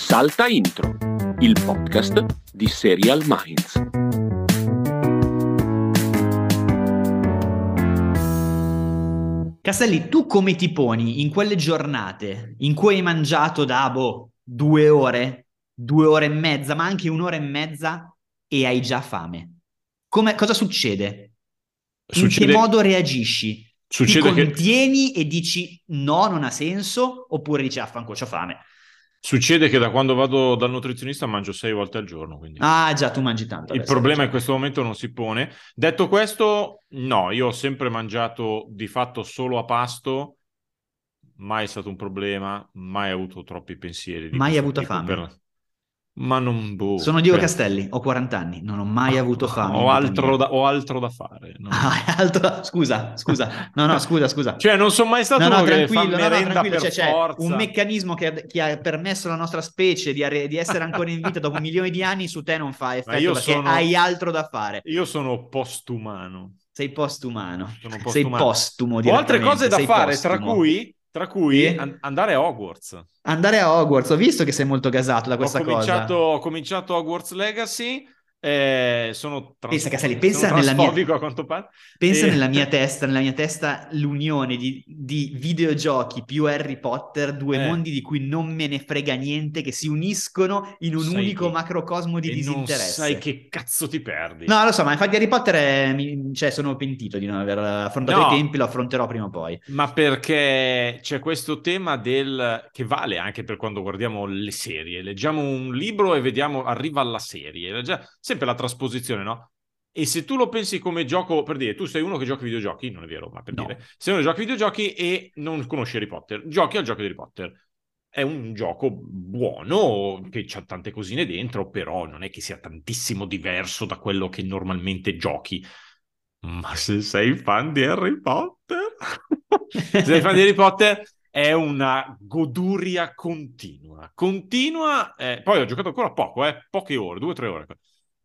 Salta Intro, il podcast di Serial Minds. Castelli, tu come ti poni in quelle giornate in cui hai mangiato da boh, due ore, due ore e mezza, ma anche un'ora e mezza e hai già fame? Come, cosa succede? Succede- In che modo reagisci? Succede ti che- contieni e dici no, non ha senso, oppure dici affanculo, c'ho fame. Succede che da quando vado dal nutrizionista mangio sei volte al giorno, quindi Ah, già, tu mangi tanto. il problema in questo momento non si pone. Detto questo, no, io ho sempre mangiato di fatto solo a pasto, mai è stato un problema, mai avuto troppi pensieri. Mai avuto fame? per- Ma non... boh, Sono Diego cioè, Castelli, ho 40 anni, non ho mai avuto fame. Ho altro, da, ho altro da fare. non- Ah, altro- Scusa, scusa, no, no, scusa, scusa. Cioè, non sono mai stato No, no, tranquillo, no, no, tranquillo, per c'è, forza. un meccanismo che, che ha permesso alla nostra specie di, arre- di essere ancora in vita dopo milioni di anni, su te non fa effetto perché sono- hai altro da fare. Io sono postumano. Sei postumano, Sono sei postumano. postumo Ho altre cose da sei fare, tra postumo. cui, tra cui Sì? an- andare a Hogwarts. Andare a Hogwarts, ho visto che sei molto gasato da questa ho, cominciato, cosa. ho cominciato Hogwarts Legacy. Eh, sono, trans- Pensa, Castelli, pensa nella mia- transfobico a quanto pare. Pensa Eh. nella mia testa, nella mia testa l'unione di, di videogiochi più Harry Potter, due Eh. mondi di cui non me ne frega niente, che si uniscono in un Sai unico che- macrocosmo di e non disinteresse. sai che cazzo ti perdi. No, lo so, ma infatti Harry Potter è- cioè, sono pentito di non aver affrontato No. i tempi, lo affronterò prima o poi. Ma perché c'è questo tema del che vale anche per quando guardiamo le serie. Leggiamo un libro e vediamo, arriva alla serie. Già- sempre la trasposizione, no? E se tu lo pensi come gioco, per dire, tu sei uno che gioca videogiochi, non è vero, ma per No. dire, sei uno che gioca videogiochi e non conosci Harry Potter, giochi al gioco di Harry Potter. È un gioco buono, che ha tante cosine dentro, però non è che sia tantissimo diverso da quello che normalmente giochi. Ma se sei fan di Harry Potter, se sei fan di Harry Potter, è una goduria continua. Continua, eh, poi ho giocato ancora poco, eh, poche ore, due o tre ore.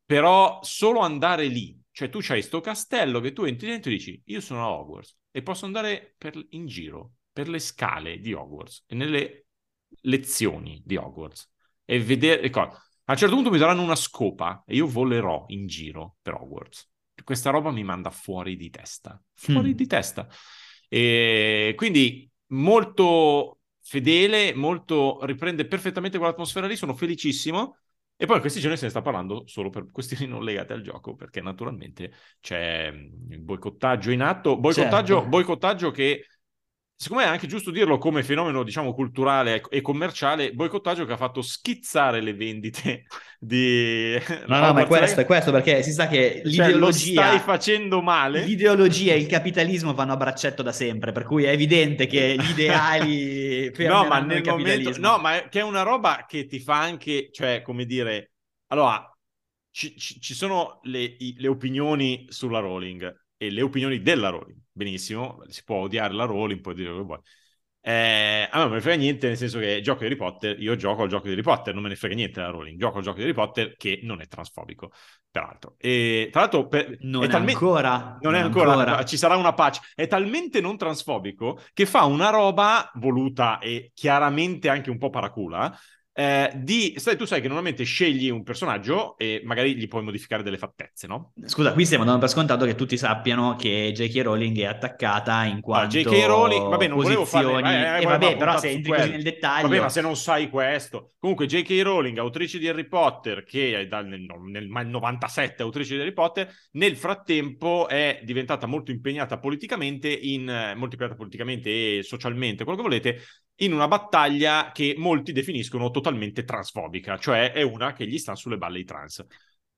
Però solo andare lì, cioè tu c'hai sto castello che tu entri dentro e dici, io sono a Hogwarts e posso andare per- in giro, per le scale di Hogwarts e nelle lezioni di Hogwarts e vedere... ecco, a un certo punto mi daranno una scopa e io volerò in giro per Hogwarts. Questa roba mi manda fuori di testa, fuori Mm. di testa. E quindi molto fedele, molto riprende perfettamente quell'atmosfera lì, sono felicissimo. E poi in questi giorni se ne sta parlando solo per questioni non legate al gioco, perché naturalmente c'è mm, il boicottaggio in atto, boicottaggio, Certo. boicottaggio che secondo me è anche giusto dirlo come fenomeno, diciamo, culturale e commerciale, boicottaggio che ha fatto schizzare le vendite di... No, no, ma è questo, è questo, perché si sa che Cioè, lo l'ideologia... stai facendo male. L'ideologia e il capitalismo vanno a braccetto da sempre, per cui è evidente che gli ideali No, ma nel momento, no, ma è- che è una roba che ti fa anche, cioè, come dire, allora, ci, ci- sono le, le opinioni sulla Rowling e le opinioni della Rowling, benissimo, si può odiare la Rowling, puoi dire quello che vuoi. Eh, a me non ne frega niente, nel senso che gioco di Harry Potter, io gioco al gioco di Harry Potter, non me ne frega niente della Rowling, gioco al gioco di Harry Potter che non è transfobico, peraltro. E tra l'altro, per- Non è, talme- ancora. non è ancora, ci sarà una patch. È talmente non transfobico che fa una roba voluta e chiaramente anche un po' paracula. Eh, di, sai, tu sai che normalmente scegli un personaggio e magari gli puoi modificare delle fattezze, no? Scusa, qui stiamo dando per scontato che tutti sappiano che J.K. Rowling è attaccata in quanto J.K. Rowling, vabbè, non volevo fare posizioni... eh, eh, e poi vabbè, però se entri così nel dettaglio... Vabbè, ma se non sai questo. Comunque, J.K. Rowling, autrice di Harry Potter, che è dal, nel, nel 97 autrice di Harry Potter, nel frattempo è diventata molto impegnata politicamente, in, eh, molto impegnata politicamente e socialmente, quello che volete, in una battaglia che molti definiscono totalmente transfobica, cioè è una che gli sta sulle balle i trans.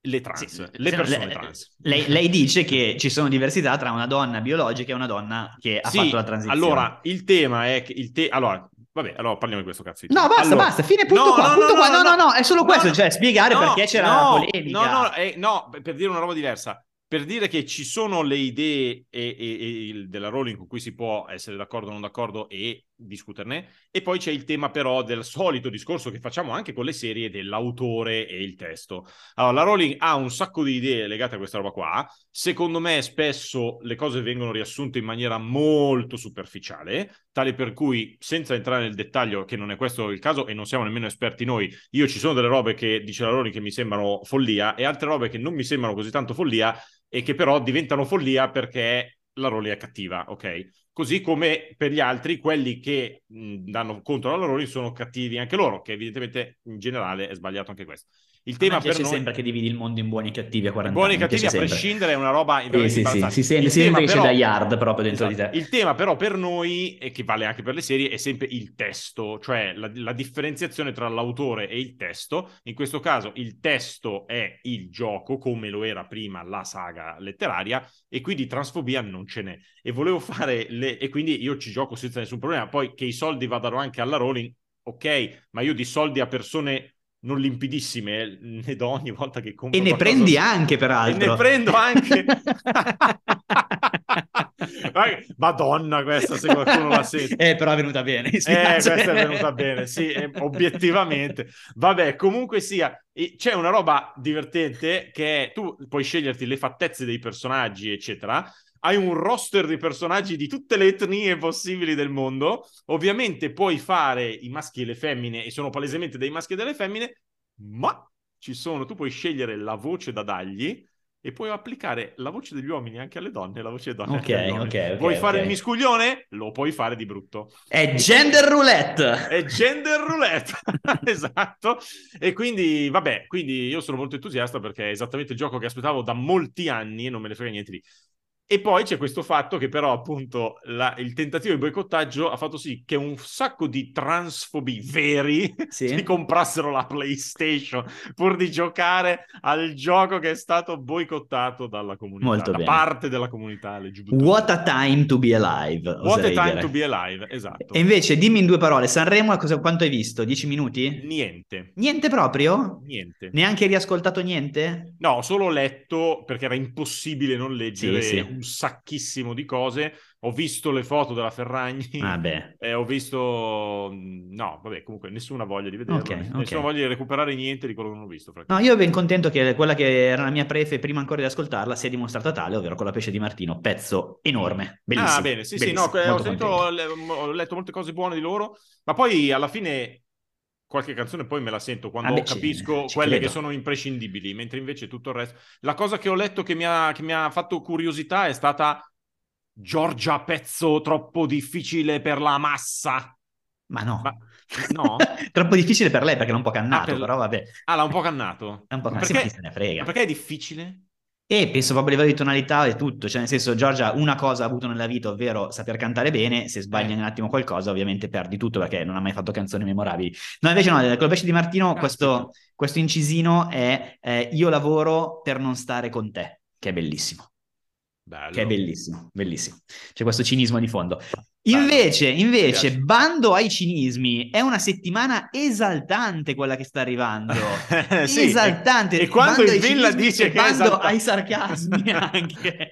Le trans, Sì, le persone le- trans. Lei, lei dice che ci sono diversità tra una donna biologica e una donna che ha Sì, fatto la transizione. allora, il tema è che il te- allora, vabbè, allora parliamo di questo cazzo di No, basta, Allora- basta, fine punto No, qua, no, punto no, qua. no, No, no, è solo No, questo, cioè spiegare No, perché c'era no, la polemica. No, no, eh, no, per dire una roba diversa. Per dire che ci sono le idee e- e- e della Rowling con cui si può essere d'accordo o non d'accordo e discuterne. E poi c'è il tema però del solito discorso che facciamo anche con le serie dell'autore e il testo. Allora, la Rowling ha un sacco di idee legate a questa roba qua. Secondo me spesso le cose vengono riassunte in maniera molto superficiale, tale per cui, senza entrare nel dettaglio, che non è questo il caso e non siamo nemmeno esperti noi, io ci sono delle robe che dice la Rowling che mi sembrano follia e altre robe che non mi sembrano così tanto follia e che però diventano follia perché la Rowling è cattiva, ok? Così come per gli altri, quelli che mh, danno contro alla Rowling sono cattivi anche loro, che evidentemente in generale è sbagliato anche questo. Il tema per noi... sempre che dividi il mondo in buoni e cattivi a 40 Buoni e anni. mi cattivi a prescindere è una roba veramente sì, sì, si sente, si sente però- da yard proprio dentro Esatto. di te. Il tema però per noi, e che vale anche per le serie, è sempre il testo, cioè la, la differenziazione tra l'autore e il testo. In questo caso il testo è il gioco, come lo era prima la saga letteraria, e quindi transfobia non ce n'è. E volevo fare le... e quindi io ci gioco senza nessun problema. Poi che i soldi vadano anche alla Rowling, ok, ma io di soldi a persone non limpidissime eh, ne do ogni volta che compro E ne qualcosa- prendi anche, e peraltro. ne prendo anche. Madonna, questa se qualcuno la sente. Eh, però è venuta bene. Eh, questa è venuta bene, sì, eh, obiettivamente. Vabbè, comunque sia, e c'è una roba divertente che è, tu puoi sceglierti le fattezze dei personaggi, eccetera. Hai un roster di personaggi di tutte le etnie possibili del mondo. Ovviamente puoi fare i maschi e le femmine, e sono palesemente dei maschi e delle femmine, ma ci sono, tu puoi scegliere la voce da dargli e puoi applicare la voce degli uomini anche alle donne, la voce delle donne Ok, ok, Vuoi fare ok. il miscuglione? Lo puoi fare di brutto. È gender roulette. È gender roulette, esatto. E quindi, vabbè, quindi io sono molto entusiasta perché è esattamente il gioco che aspettavo da molti anni e non me ne frega niente di. E poi c'è questo fatto che però appunto la- il tentativo di boicottaggio ha fatto sì che un sacco di transfobi veri Sì. si comprassero la PlayStation pur di giocare al gioco che è stato boicottato dalla comunità, Molto da bene. parte della comunità LGBT. What a time to be alive. What a time dire. to be alive, esatto. E invece, dimmi in due parole, Sanremo cosa- quanto hai visto? Dieci minuti? Niente, Niente proprio? niente. Neanche riascoltato niente? No, ho solo letto perché era impossibile non leggere Sì, sì. Un sacchissimo di cose. Ho visto le foto della Ferragni Vabbè. e ho visto... No, vabbè, comunque nessuna voglia di vederlo. Ok, nessuna voglia di recuperare niente di quello che non ho visto. No, io ben contento che quella che era la mia prefe prima ancora di ascoltarla sia dimostrata tale, ovvero con la pesce di Martino, pezzo enorme, bellissimo. Ah, bene, sì, sì, bellissimo, no, que- ho, sentito- ho letto molte cose buone di loro, ma poi alla fine qualche canzone poi me la sento quando Ah, beh, capisco quelle credo. che sono imprescindibili, mentre invece tutto il resto... La cosa che ho letto che mi ha, che mi ha fatto curiosità è stata Giorgia, pezzo troppo difficile per la massa. Ma no. Ma- no? Troppo difficile per lei perché l'ha un po' cannato, Ah, per- però vabbè. Ah, l'ha un po' cannato. È un po' cannato, sì, perché, chi se ne frega. ma perché è difficile? E penso proprio a livello di tonalità e tutto, cioè nel senso Giorgia una cosa ha avuto nella vita, ovvero saper cantare bene, se sbagli Eh. un attimo qualcosa ovviamente perdi tutto perché non ha mai fatto canzoni memorabili. No, invece no, con pesce di Martino questo, questo incisino è eh, io lavoro per non stare con te, che è bellissimo, Bello. che è bellissimo, bellissimo. C'è questo cinismo di fondo. Invece, invece, bando ai cinismi, è una settimana esaltante quella che sta arrivando. Sì, esaltante. E, e quando il Villa dice che bando esaltante. ai sarcasmi anche.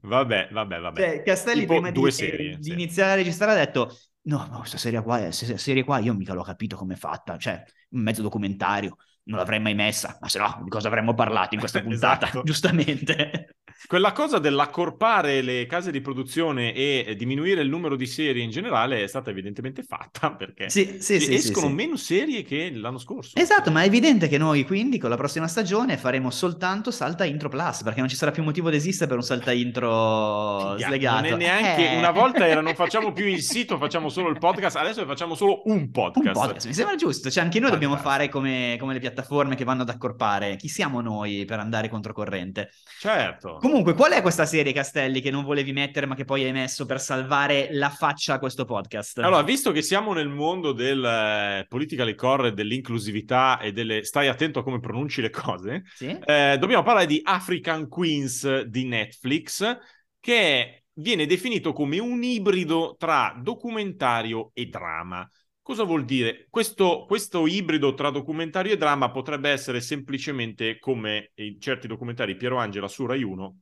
vabbè, vabbè, vabbè. Cioè, Castelli Tipo prima di, serie, di sì. iniziare a registrare ha detto no, ma questa serie qua, questa serie qua io mica l'ho capito come è fatta, cioè un mezzo documentario, non l'avrei mai messa, ma se no di cosa avremmo parlato in questa puntata, Esatto. giustamente. Quella cosa dell'accorpare le case di produzione e diminuire il numero di serie in generale è stata evidentemente fatta perché Sì, sì, sì, escono meno serie che l'anno scorso. Esatto, ma è evidente che noi quindi con la prossima stagione faremo soltanto Salta Intro Plus, perché non ci sarà più motivo di esistere per un Salta Intro Figa, slegato. Non è neanche Eh. una volta era non facciamo più il sito, facciamo solo il podcast, adesso facciamo solo un podcast. Un podcast, mi sembra giusto, cioè anche noi dobbiamo Fantastico. fare come, come le piattaforme che vanno ad accorpare. Chi siamo noi per andare controcorrente? Certo. Comunque, qual è questa serie, Castelli, che non volevi mettere ma che poi hai messo per salvare la faccia a questo podcast? Allora, visto che siamo nel mondo del eh, politically correct, dell'inclusività e delle stai attento a come pronunci le cose, Sì? eh, dobbiamo parlare di African Queens di Netflix, che viene definito come un ibrido tra documentario e drama. Cosa vuol dire? Questo, questo ibrido tra documentario e drama potrebbe essere semplicemente come in certi documentari Piero Angela su Rai 1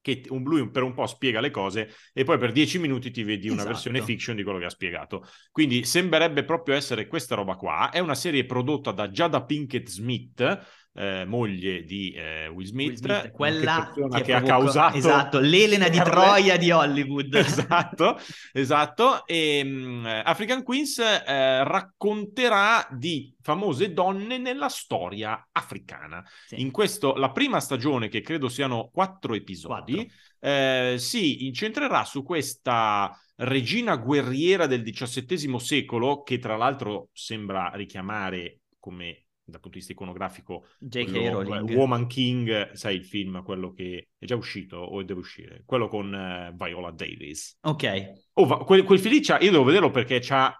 che un, lui per un po' spiega le cose e poi per dieci minuti ti vedi una Esatto. versione fiction di quello che ha spiegato. Quindi sembrerebbe proprio essere questa roba qua. È una serie prodotta da Jada Pinkett Smith, eh, moglie di eh, Will Smith, Will Smith, quella che, che, ha causato esatto, l'Elena di. Troia di Hollywood. esatto, esatto. E mh, African Queens eh, racconterà di famose donne nella storia africana. Sì. In questo, la prima stagione, che credo siano quattro episodi, Quattro. eh, si incentrerà su questa regina guerriera del XVII secolo, che tra l'altro sembra richiamare come dal punto di vista iconografico J.K. Rowling. Woman King, sai il film, quello che è già uscito o deve uscire, quello con eh, Viola Davis. Ok, Oh, va- quel, quel film lì c'ha- io devo vederlo perché c'ha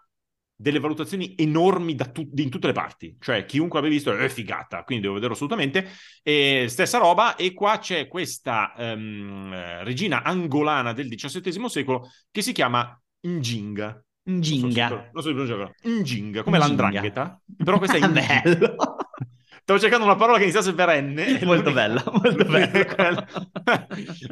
delle valutazioni enormi tu- in tutte le parti, cioè chiunque abbia visto è figata, quindi devo vederlo assolutamente. E stessa roba, e qua c'è questa eh, regina angolana del XVII secolo che si chiama Njinga. Non so. Non so pronunciarlo. Njinga, come l'andrangheta, però questa è Njinga. Bello. Stavo cercando una parola che iniziasse per N. Molto bella, molto bella.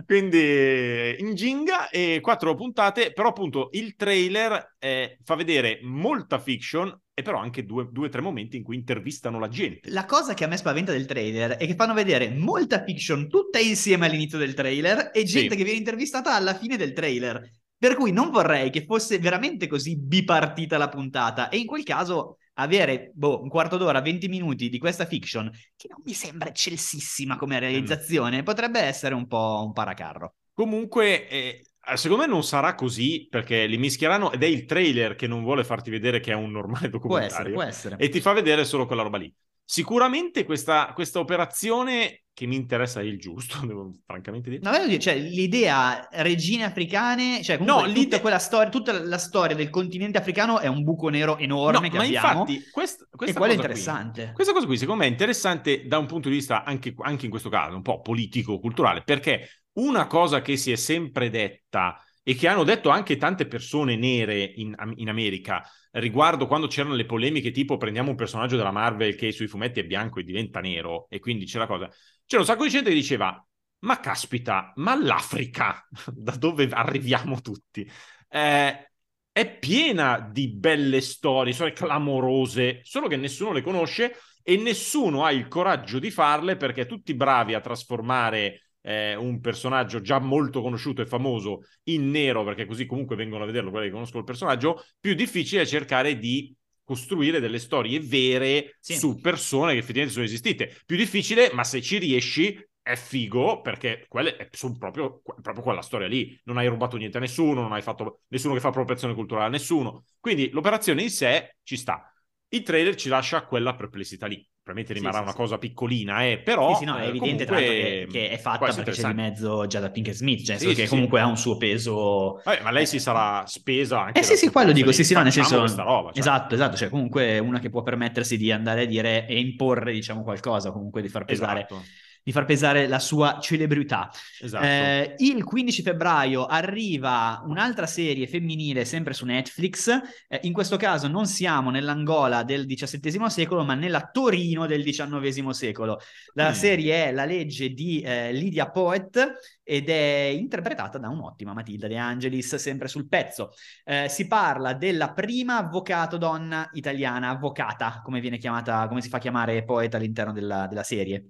Quindi in Ginga e quattro puntate, però appunto il trailer eh, fa vedere molta fiction e però anche due o tre momenti in cui intervistano la gente. La cosa che a me spaventa del trailer è che fanno vedere molta fiction tutta insieme all'inizio del trailer e gente Sì. che viene intervistata alla fine del trailer. Per cui non vorrei che fosse veramente così bipartita la puntata e in quel caso avere boh, un quarto d'ora, 20 minuti di questa fiction che non mi sembra eccelsissima come realizzazione, potrebbe essere un po' un paracarro. Comunque, eh, secondo me non sarà così perché li mischieranno ed è il trailer che non vuole farti vedere che è un normale Può documentario. essere, può essere. e ti fa vedere solo quella roba lì. Sicuramente questa, questa operazione che mi interessa è il giusto, devo francamente dire. No, dire, cioè, l'idea regine africane, cioè No, tutta quella storia, tutta la storia del continente africano è un buco nero enorme No, ma abbiamo infatti quest- questa quello è cosa qui- interessante. Questa cosa qui secondo me è interessante da un punto di vista anche, anche in questo caso un po' politico-culturale, perché una cosa che si è sempre detta e che hanno detto anche tante persone nere in, in America riguardo quando c'erano le polemiche tipo prendiamo un personaggio della Marvel che sui fumetti è bianco e diventa nero e quindi c'è la cosa. C'era un sacco di gente che diceva ma caspita, ma l'Africa, da dove arriviamo tutti? Eh, è piena di belle storie, storie clamorose, solo che nessuno le conosce e nessuno ha il coraggio di farle perché tutti bravi a trasformare eh, un personaggio già molto conosciuto e famoso in nero, perché così comunque vengono a vederlo quelli che conoscono il personaggio, più difficile è cercare di costruire delle storie vere Sì. su persone che effettivamente sono esistite. Più difficile, ma se ci riesci è figo perché quelle è- sono proprio, proprio quella storia lì. Non hai rubato niente a nessuno, non hai fatto nessuno che fa appropriazione culturale a nessuno. Quindi l'operazione in sé ci sta. Il trailer ci lascia quella perplessità lì. Probabilmente rimarrà sì, una sì. cosa piccolina, eh, però Sì, sì, no, è eh, evidente comunque che, che è fatta perché c'è di mezzo Jada Pinkett Smith, cioè Sì, che comunque ha un suo peso... Vabbè, ma lei si sarà spesa anche Eh sì, sì, quello di dico, sì, sì, no, nel senso... questa roba, cioè. Esatto, esatto, cioè comunque una che può permettersi di andare a dire e imporre, diciamo, qualcosa, comunque di far pesare, Esatto, di far pesare la sua celebrità. esatto. Eh, il 15 febbraio arriva un'altra serie femminile sempre su Netflix. Eh, in questo caso non siamo nell'Angola del XVII secolo, ma nella Torino del XIX secolo. La Mm. serie è La legge di eh, Lydia Poet ed è interpretata da un'ottima Matilda De Angelis, sempre sul pezzo. Eh, si parla della prima avvocato donna italiana, avvocata, come viene chiamata, come si fa chiamare Poet all'interno della- della serie.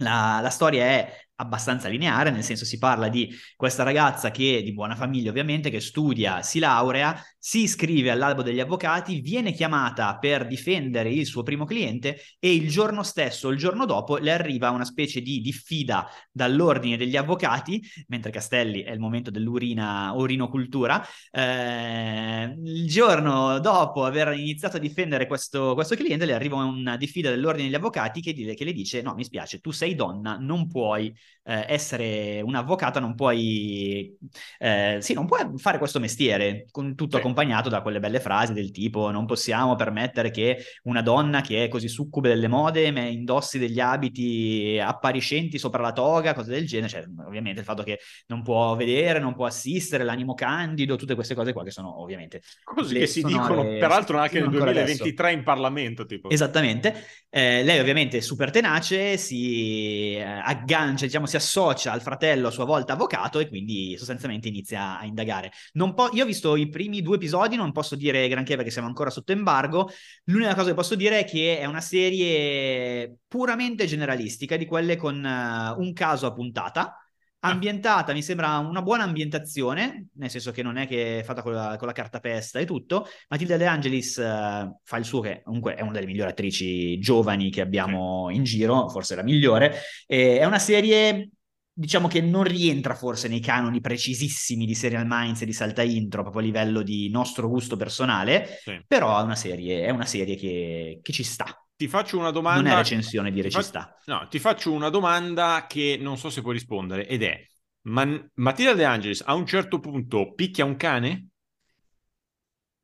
La, la storia è abbastanza lineare, nel senso si parla di questa ragazza che di buona famiglia ovviamente, che studia, si laurea, si iscrive all'albo degli avvocati, viene chiamata per difendere il suo primo cliente e il giorno stesso, il giorno dopo, le arriva una specie di diffida dall'ordine degli avvocati, mentre Castelli è il momento dell'urina, urinocultura, eh, il giorno dopo aver iniziato a difendere questo, questo cliente le arriva una diffida dell'ordine degli avvocati che, che le dice no mi spiace tu sei donna non puoi eh, essere un'avvocata non puoi eh, sì non puoi fare questo mestiere con tutto Sì. accompagnato da quelle belle frasi del tipo non possiamo permettere che una donna che è così succube delle mode indossi degli abiti appariscenti sopra la toga cose del genere cioè ovviamente il fatto che non può vedere non può assistere l'animo candido tutte queste cose qua che sono ovviamente Cose le che si dicono peraltro anche nel ancora adesso. 2023 in Parlamento, tipo. Esattamente, Eh, lei ovviamente è super tenace, si eh, aggancia diciamo diciamo, si associa al fratello a sua volta avvocato e quindi sostanzialmente inizia a indagare. Po- io ho visto i primi due episodi, non posso dire granché perché siamo ancora sotto embargo. L'unica cosa che posso dire è che è una serie puramente generalistica, di quelle con uh, un caso a puntata ambientata, mi sembra una buona ambientazione, nel senso che non è che è fatta con la, con la cartapesta e tutto. Matilda De Angelis uh, fa il suo, che comunque è una delle migliori attrici giovani che abbiamo in giro, forse la migliore. E è una serie diciamo che non rientra forse nei canoni precisissimi di Serial Minds e di Salta Intro, proprio a livello di nostro gusto personale, sì. però è una serie, è una serie che, che ci sta ti faccio una domanda. Non è recensione dire ci sta. No, ti faccio una domanda che non so se puoi rispondere ed è: ma Matilda De Angelis a un certo punto picchia un cane?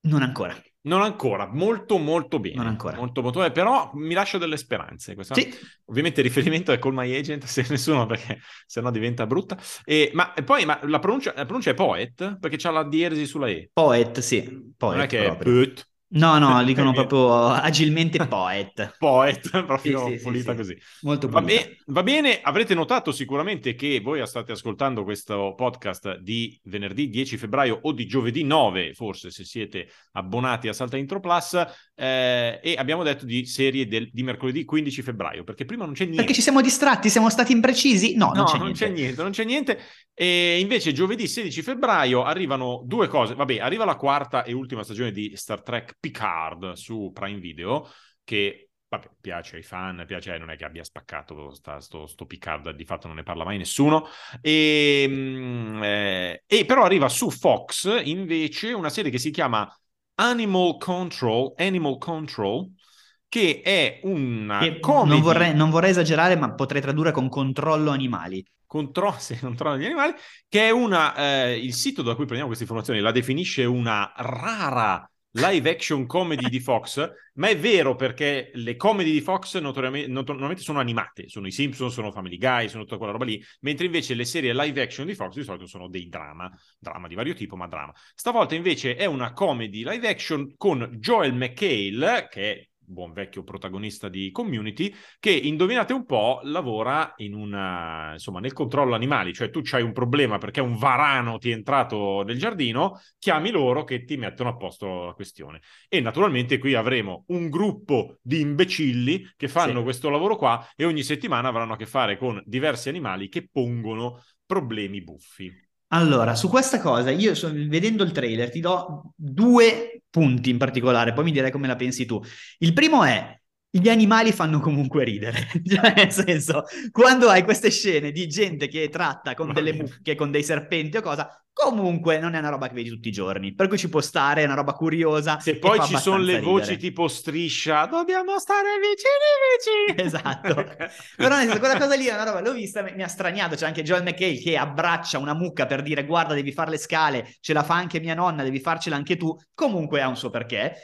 Non ancora. Non ancora, molto molto bene. Non ancora. Molto molto bene, però mi lascio delle speranze. Questa... Sì. Ovviamente il riferimento è Call My Agent, se nessuno, perché sennò diventa brutta. E, ma poi ma la, pronuncia, la, pronuncia, è Poet, perché c'ha la dieresi sulla E. Poet, sì. Poet non è che proprio. è Poet. No, no, dicono proprio agilmente poet. poet, proprio sì, sì, pulita sì, così. Molto va, be- va, bene, avrete notato sicuramente che voi state ascoltando questo podcast di venerdì 10 febbraio o di giovedì 9, forse se siete abbonati a Salta Intro Plus, eh, e abbiamo detto di serie del, di mercoledì 15 febbraio, perché prima non c'è niente. Perché ci siamo distratti, siamo stati imprecisi? No, no non, c'è, non niente. c'è niente. Non c'è niente, E invece giovedì 16 febbraio arrivano due cose. Vabbè, arriva la quarta e ultima stagione di Star Trek Picard su Prime Video, che vabbè, piace ai fan, piace, non è che abbia spaccato sta, sto, sto, Picard, di fatto non ne parla mai nessuno. E, ehm, eh, e però arriva su Fox invece una serie che si chiama Animal Control, Animal Control, che è una che non, vorrei, non vorrei esagerare, ma potrei tradurre con controllo animali. Contro- sì, controllo degli animali, che è una... Eh, il sito da cui prendiamo queste informazioni la definisce una rara live action comedy di Fox, ma è vero perché le comedy di Fox notoriamente, sono animate, sono i Simpsons, sono Family Guy, sono tutta quella roba lì, mentre invece le serie live action di Fox di solito sono dei drama, drama di vario tipo, ma drama. Stavolta invece è una comedy live action con Joel McHale, che è buon vecchio protagonista di Community, che indovinate un po' lavora in una, insomma, nel controllo animali, cioè tu c'hai un problema perché un varano ti è entrato nel giardino, chiami loro che ti mettono a posto la questione. E naturalmente qui avremo un gruppo di imbecilli che fanno sì. questo lavoro qua e ogni settimana avranno a che fare con diversi animali che pongono problemi buffi. Allora, su questa cosa, io so, vedendo il trailer ti do due punti in particolare, poi mi direi come la pensi tu. Il primo è, gli animali fanno comunque ridere, cioè nel senso, quando hai queste scene di gente che tratta con delle mucche, con dei serpenti o cosa, comunque non è una roba che vedi tutti i giorni, per cui ci può stare, è una roba curiosa. Se poi ci sono le ridere. voci tipo striscia, dobbiamo stare vicini vicini. Esatto. Però nel senso, quella cosa lì è una roba, l'ho vista, mi, ha straniato, c'è anche Joel McHale che abbraccia una mucca per dire guarda devi fare le scale, ce la fa anche mia nonna, devi farcela anche tu, comunque ha un suo perché.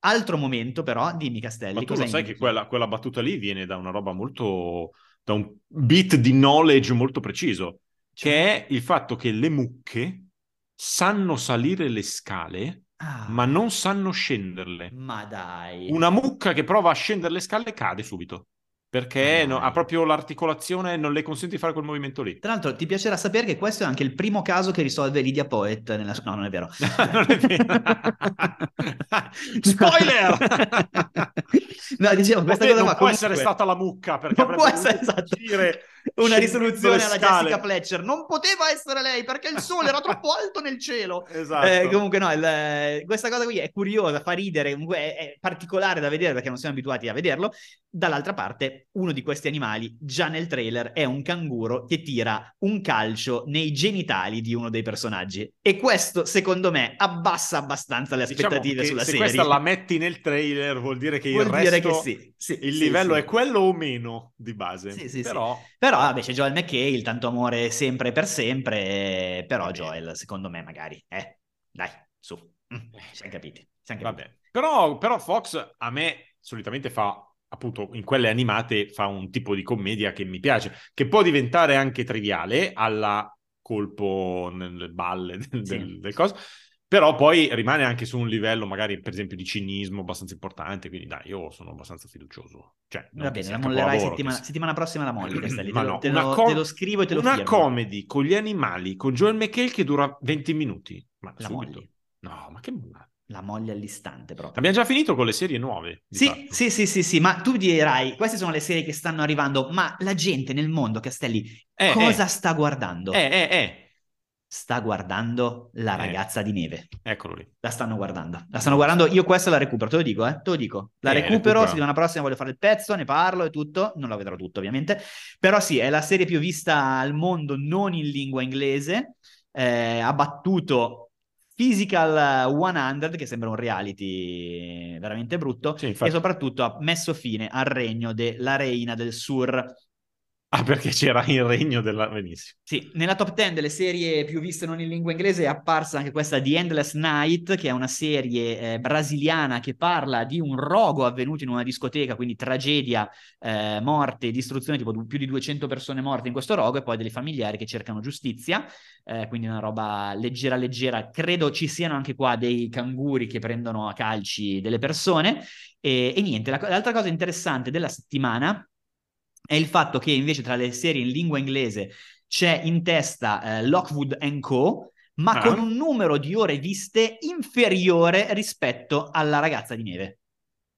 Altro momento però, dimmi Castelli. Ma tu lo sai che quella, quella battuta lì viene da una roba molto, da un bit di knowledge molto preciso che è il fatto che le mucche sanno salire le scale, ah. ma non sanno scenderle. Ma dai. Una mucca che prova a scendere le scale cade subito perché no, ha proprio l'articolazione, non le consente di fare quel movimento lì. Tra l'altro, ti piacerà sapere che questo è anche il primo caso che risolve Lydia Poet. Nella... No, non è vero. non è vero. Spoiler! no, dicevo, questa cosa non può comunque... essere stata la mucca perché non può essere esatto. Una risoluzione alla Jessica Fletcher. Non poteva essere lei perché il sole era troppo alto nel cielo. Esatto. Eh, comunque, no, il... questa cosa qui è curiosa, fa ridere, comunque è, è particolare da vedere perché non siamo abituati a vederlo. Dall'altra parte, uno di questi animali, già nel trailer, è un canguro che tira un calcio nei genitali di uno dei personaggi. E questo, secondo me, abbassa abbastanza le diciamo aspettative diciamo sulla se serie. Se questa la metti nel trailer, vuol dire che vuol il dire resto, che sì, sì, il sì, livello è quello o meno di base. Sì, però... Però, vabbè, c'è Joel McHale, tanto amore sempre e per sempre, però Joel, secondo me, magari, eh, dai, su, mm, siamo capiti. Siamo capiti. Vabbè. Però, però Fox a me solitamente fa appunto in quelle animate fa un tipo di commedia che mi piace, che può diventare anche triviale alla colpo nelle balle del, sì. del, del coso, però poi rimane anche su un livello magari per esempio di cinismo abbastanza importante, quindi dai, io sono abbastanza fiducioso. Cioè, Va bene, la mollerai settimana, che... settimana prossima la molli, Castelli, Ma te, no, lo, te, una lo, com- te lo scrivo e te lo Una firmo. comedy con gli animali, con Joel McHale che dura 20 minuti. Ma La subito. molli, No, ma che... la mogli all'istante proprio. Abbiamo già finito con le serie nuove. Sì, sì, sì, sì, sì, ma tu dirai, queste sono le serie che stanno arrivando, ma la gente nel mondo, Castelli, Eh, cosa eh. sta guardando? Eh, eh, eh. Sta guardando La Eh. ragazza di neve. Eccolo lì. La stanno guardando. La stanno guardando. Io questa la recupero, te lo dico, eh. Te lo dico. La Eh, recupero. recupera. Settimana prossima voglio fare il pezzo, ne parlo e tutto. Non la vedrò tutto, ovviamente. Però sì, è la serie più vista al mondo non in lingua inglese. Eh, ha battuto Physical 100, che sembra un reality veramente brutto. Sì. E soprattutto ha messo fine al regno della Reina del Sur. Ah, perché c'era il regno della... Benissimo. Sì, nella top 10 delle serie più viste non in lingua inglese è apparsa anche questa The Endless Night, che è una serie eh, brasiliana che parla di un rogo avvenuto in una discoteca, quindi tragedia, eh, morte, distruzione, tipo più di 200 persone morte in questo rogo e poi delle familiari che cercano giustizia, eh, quindi una roba leggera leggera. Credo ci siano anche qua dei canguri che prendono a calci delle persone e, e niente, la l'altra cosa interessante della settimana è il fatto che invece tra le serie in lingua inglese c'è in testa eh, Lockwood Co., ma Ah. con un numero di ore viste inferiore rispetto alla ragazza di neve.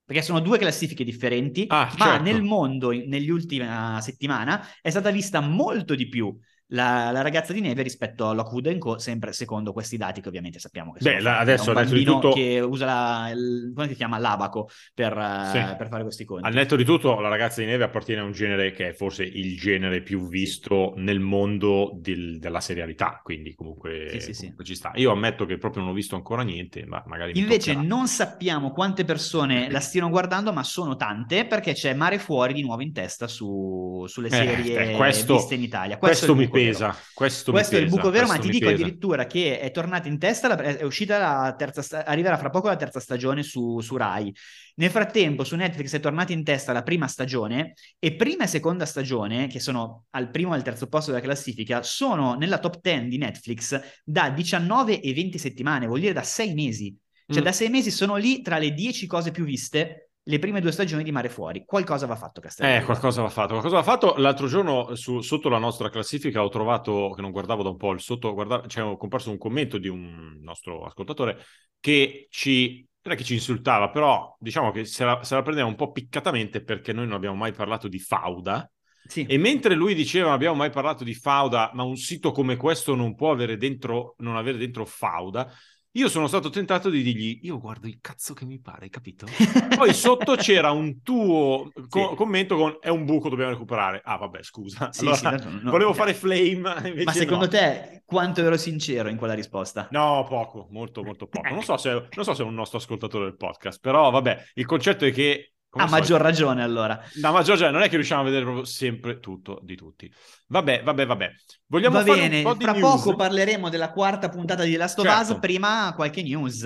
Perché sono due classifiche differenti, Ah, ma certo. nel mondo, negli ultimi settimana, è stata vista molto di più la, la ragazza di neve rispetto a Lockwood Co., sempre secondo questi dati che ovviamente sappiamo che Beh, la- adesso, un al netto di bambino tutto- che usa la, il, come si chiama? l'abaco per, eh, Sì. per fare questi conti. Al netto di tutto, la ragazza di neve appartiene a un genere che è forse il genere più visto nel mondo del- della serialità, quindi comunque, Sì, sì, comunque ci sta. Io ammetto che proprio non ho visto ancora niente, ma magari Invece non sappiamo quante persone la stiano guardando, ma sono tante perché c'è Mare Fuori di nuovo in testa su- sulle Eh, serie eh, questo- viste in Italia. Questo, il mi buco vero. pesa, questo, Questo è il pesa, buco vero, ma ti dico pesa. addirittura che è tornata in testa, la- è uscita la terza, sta- arriverà fra poco la terza stagione su, su Rai. Nel frattempo su Netflix è tornata in testa la prima stagione e prima e seconda stagione, che sono al primo e al terzo posto della classifica, sono nella top 10 di Netflix da 19 e 20 settimane, vuol dire da 6 mesi. Cioè Mm. da 6 mesi sono lì tra le 10 cose più viste le prime due stagioni di Mare Fuori. Qualcosa va fatto, Castello. Eh, qualcosa va fatto. Qualcosa va fatto. L'altro giorno su- sotto la nostra classifica ho trovato, che non guardavo da un po', il sotto, guarda, c'è comparso un commento di un nostro ascoltatore che ci, non è che ci insultava, però diciamo che se la, se la prendeva un po' piccatamente perché noi non abbiamo mai parlato di Fauda. Sì. E mentre lui diceva non abbiamo mai parlato di Fauda, ma un sito come questo non può avere dentro, non avere dentro Fauda, io sono stato tentato di dirgli io guardo il cazzo che mi pare, capito? Poi sotto c'era un tuo co- Sì. commento con è un buco, dobbiamo recuperare. Ah, vabbè, scusa. Sì, Allora, sì, no- volevo no. fare flame, Ma secondo te quanto ero sincero in quella risposta? No, poco, molto, molto poco. Non so, se, non so se è un nostro ascoltatore del podcast, però vabbè, il concetto è che... come al solito- maggior ragione allora. No, ma Giorgia, non è che riusciamo a vedere proprio sempre tutto di tutti. Vabbè, vabbè, vabbè. Vogliamo Va fare bene, un po' di fra news? poco parleremo della quarta puntata di Last of Certo. Us, prima qualche news.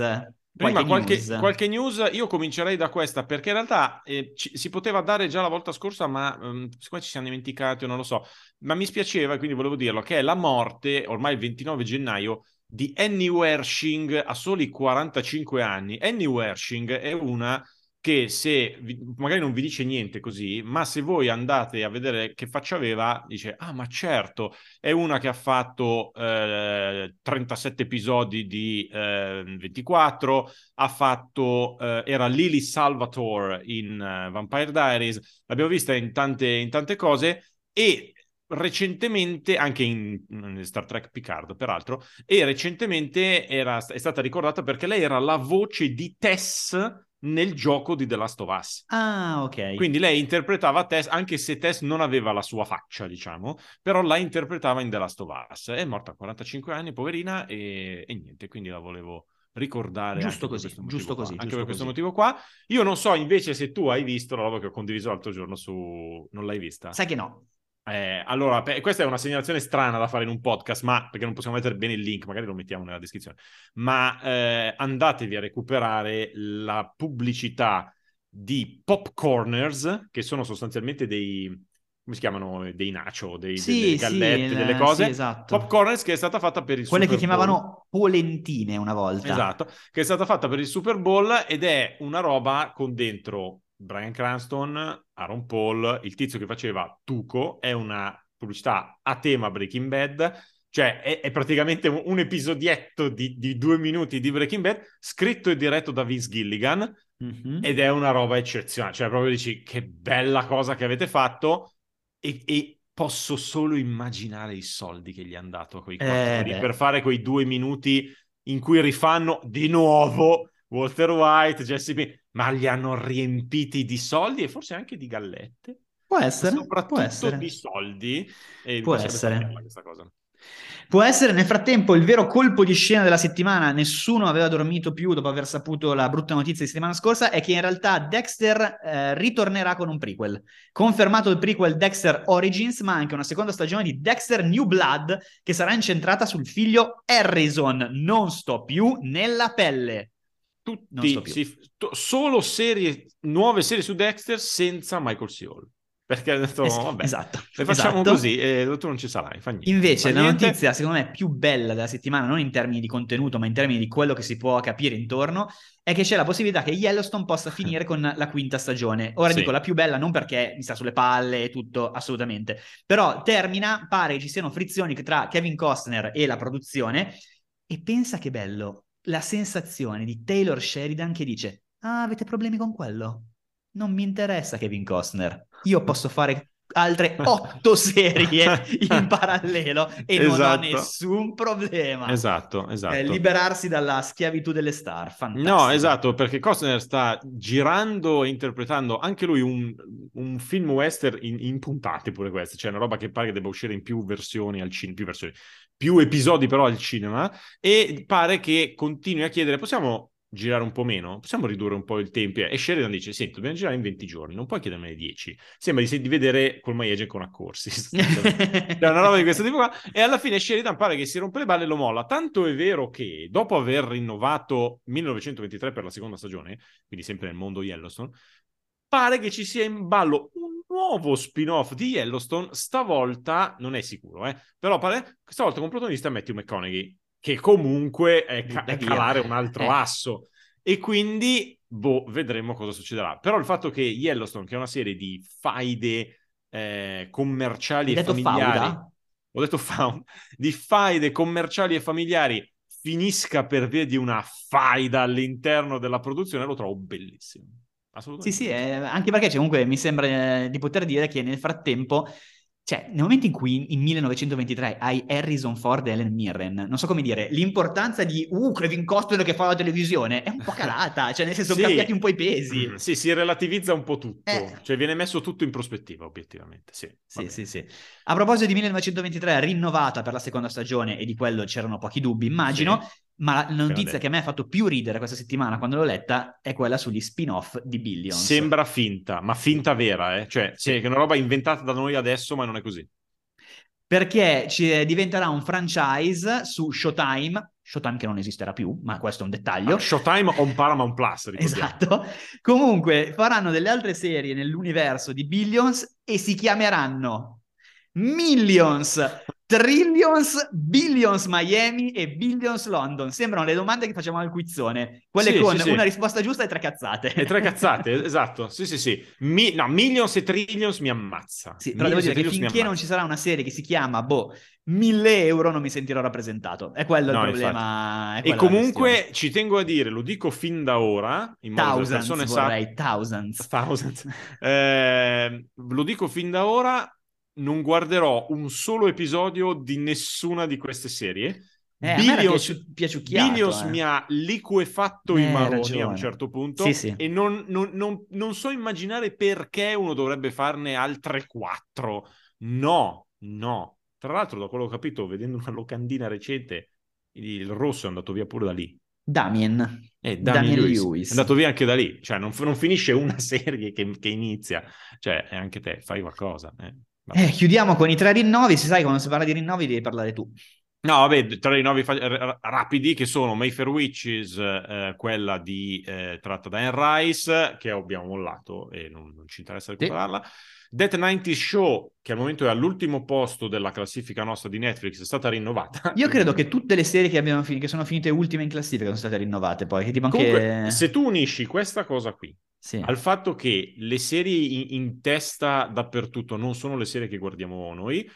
Prima qualche, news. qualche news, io comincerei da questa, perché in realtà eh, ci- si poteva dare già la volta scorsa, ma ehm, siccome ci siamo dimenticati o non lo so, ma mi spiaceva e quindi volevo dirlo, che è la morte, ormai il 29 gennaio, di Annie Wershing a soli 45 anni. Annie Wershing è una che se vi- magari non vi dice niente così, ma se voi andate a vedere che faccia aveva, dice, ah ma certo, è una che ha fatto eh, 37 episodi di eh, 24, ha fatto, eh, era Lily Salvatore in eh, Vampire Diaries, l'abbiamo vista in tante, in tante cose e recentemente, anche in, in Star Trek Picard peraltro, e recentemente era, è stata ricordata perché lei era la voce di Tess nel gioco di The Last of Us. Ah, ok. Quindi lei interpretava Tess, anche se Tess non aveva la sua faccia, diciamo, però la interpretava in The Last of Us. È morta a 45 anni, poverina, e, e niente, quindi la volevo ricordare. Giusto anche così, giusto qua. così, Anche giusto per questo così. motivo qua. Io non so invece se tu hai visto la roba che ho condiviso l'altro giorno su... Non l'hai vista? Sai che no. Eh, allora, pe- questa è una segnalazione strana da fare in un podcast, ma perché non possiamo mettere bene il link, magari lo mettiamo nella descrizione. Ma eh, andatevi a recuperare la pubblicità di Popcorners, che sono sostanzialmente dei, come si chiamano, dei nacho, dei, Sì, delle sì, gallette, il- delle cose. sì, esatto. Popcorners che è stata fatta per il Quelle che Super Bowl. chiamavano polentine una volta. Esatto, che è stata fatta per il Super Bowl ed è una roba con dentro Brian Cranston, Aaron Paul, il tizio che faceva Tuco, è una pubblicità a tema Breaking Bad, cioè è, è praticamente un, un episodietto di, di due minuti di Breaking Bad, scritto e diretto da Vince Gilligan, Mhm. ed è una roba eccezionale, cioè proprio dici che bella cosa che avete fatto e, e posso solo immaginare i soldi che gli hanno dato a quei quattro Eh, per fare quei due minuti in cui rifanno di nuovo Walter White, Jesse Pinkman, ma li hanno riempiti di soldi e forse anche di gallette, Può ma essere, può soprattutto essere. di soldi e Può essere. questa cosa. Può essere nel frattempo il vero colpo di scena della settimana, nessuno aveva dormito più dopo aver saputo la brutta notizia di settimana scorsa, è che in realtà Dexter eh, ritornerà con un prequel. Confermato il prequel Dexter Origins, ma anche una seconda stagione di Dexter New Blood che sarà incentrata sul figlio Harrison. Non sto più nella pelle. Tutti si- to- solo serie, nuove serie su Dexter senza Michael. Hall. Perché ha detto, Es- vabbè, esatto. le facciamo esatto. così e tu non ci sarai, fa niente. Invece, Fa la niente. notizia, secondo me, più bella della settimana, non in termini di contenuto, ma in termini di quello che si può capire intorno, è che c'è la possibilità che Yellowstone possa finire con la quinta stagione. Ora Sì. dico la più bella non perché mi sta sulle palle e tutto, assolutamente. Però termina, pare che ci siano frizioni tra Kevin Costner e la produzione, e pensa che bello, la sensazione di Taylor Sheridan che dice, ah, avete problemi con quello? Non mi interessa Kevin Costner, io posso fare altre otto serie in parallelo e non ho Esatto. nessun problema. Esatto, esatto. Eh, liberarsi dalla schiavitù delle star, fantastico. No, esatto, perché Costner sta girando e interpretando anche lui un, un film western in, in puntate pure queste, cioè una roba che pare che debba uscire in più versioni al cinema, più versioni, più episodi però al cinema, e pare che continui a chiedere, possiamo girare un po' meno? Possiamo ridurre un po' il tempo? E Sheridan dice, senti, dobbiamo girare in 20 giorni, non puoi chiedermene 10. Sembra di, di vedere col My Agent con accorsi. C'è una roba di questo tipo qua. E alla fine Sheridan pare che si rompe le balle e lo molla. Tanto è vero che dopo aver rinnovato 1923 per la seconda stagione, quindi sempre nel mondo Yellowstone, pare che ci sia in ballo un nuovo spin-off di Yellowstone. Stavolta non è sicuro, eh, però pare stavolta con protagonista Matthew McConaughey, che comunque è, ca- è calare un altro Eh. asso. E quindi, boh, vedremo cosa succederà. Però il fatto che Yellowstone, che è una serie di faide eh, commerciali Hai e familiari, Fauda? ho detto faun, di faide commerciali e familiari finisca per via di una faida all'interno della produzione, lo trovo bellissimo. Sì, Assolutamente. sì, eh, anche perché cioè, comunque mi sembra eh, di poter dire che nel frattempo, cioè nel momento in cui in 1923 hai Harrison Ford e Helen Mirren, non so come dire, l'importanza di uh, Kevin Costner che fa la televisione è un po' calata, cioè nel senso Sì. sono cambiati un po' i pesi. Mm, Sì, si relativizza un po' tutto, Eh. cioè viene messo tutto in prospettiva, obiettivamente. Sì, Sì, bene. sì, sì. A proposito di 1923, rinnovata per la seconda stagione e di quello c'erano pochi dubbi, immagino, ma la notizia che a me ha fatto più ridere questa settimana quando l'ho letta è quella sugli spin-off di Billions. Sembra finta, ma finta vera, eh? Cioè, sì, è una roba inventata da noi adesso, ma non è così. perché ci- diventerà un franchise su Showtime, Showtime che non esisterà più, ma questo è un dettaglio. Ah, Showtime on Paramount Plus, ricordiamo. Esatto. Comunque faranno delle altre serie nell'universo di Billions e si chiameranno Millions, Trillions, Billions Miami e Billions London. Sembrano le domande che facevamo al quizzone, quelle Sì, con sì, sì. una risposta giusta e tre cazzate. E tre cazzate, esatto. Sì, sì, sì. Mi- no, Millions e Trillions mi ammazza. Sì, però devo Millions dire e che finché non ci sarà una serie che si chiama, boh, 1000 euro non mi sentirò rappresentato. È quello No, il problema. E comunque ci tengo a dire, lo dico fin da ora, in modo che le Thousands persone vorrei, thousands. Thousands. Eh, lo dico fin da ora, non guarderò un solo episodio di nessuna di queste serie. Eh, piaciu- piaciucchiato, Billions eh. mi ha liquefatto Eh, i maroni a un certo punto Sì, sì. e non, non- non- non so immaginare perché uno dovrebbe farne altre quattro. No, no. Tra l'altro, da quello che ho capito, vedendo una locandina recente, il rosso è andato via pure da lì. Damien. Eh, Damien Damien Lewis. Lewis. È andato via anche da lì, cioè non, non finisce una serie che, che inizia, cioè anche te fai qualcosa. eh. Eh, chiudiamo con i tre rinnovi. Si sai, quando si parla di rinnovi devi parlare tu. No, vabbè, tra i nuovi fa- r- rapidi che sono Mayfair Witches, eh, quella di, eh, tratta da Anne Rice, che abbiamo mollato e non, non ci interessa recuperarla. Sì. Death 90 Show, che al momento è all'ultimo posto della classifica nostra di Netflix, è stata rinnovata. Io credo che tutte le serie che, abbiamo fin- che sono finite ultime in classifica sono state rinnovate poi. Comunque, anche... se tu unisci questa cosa qui sì. al fatto che le serie in, in, testa dappertutto non sono le serie che guardiamo noi,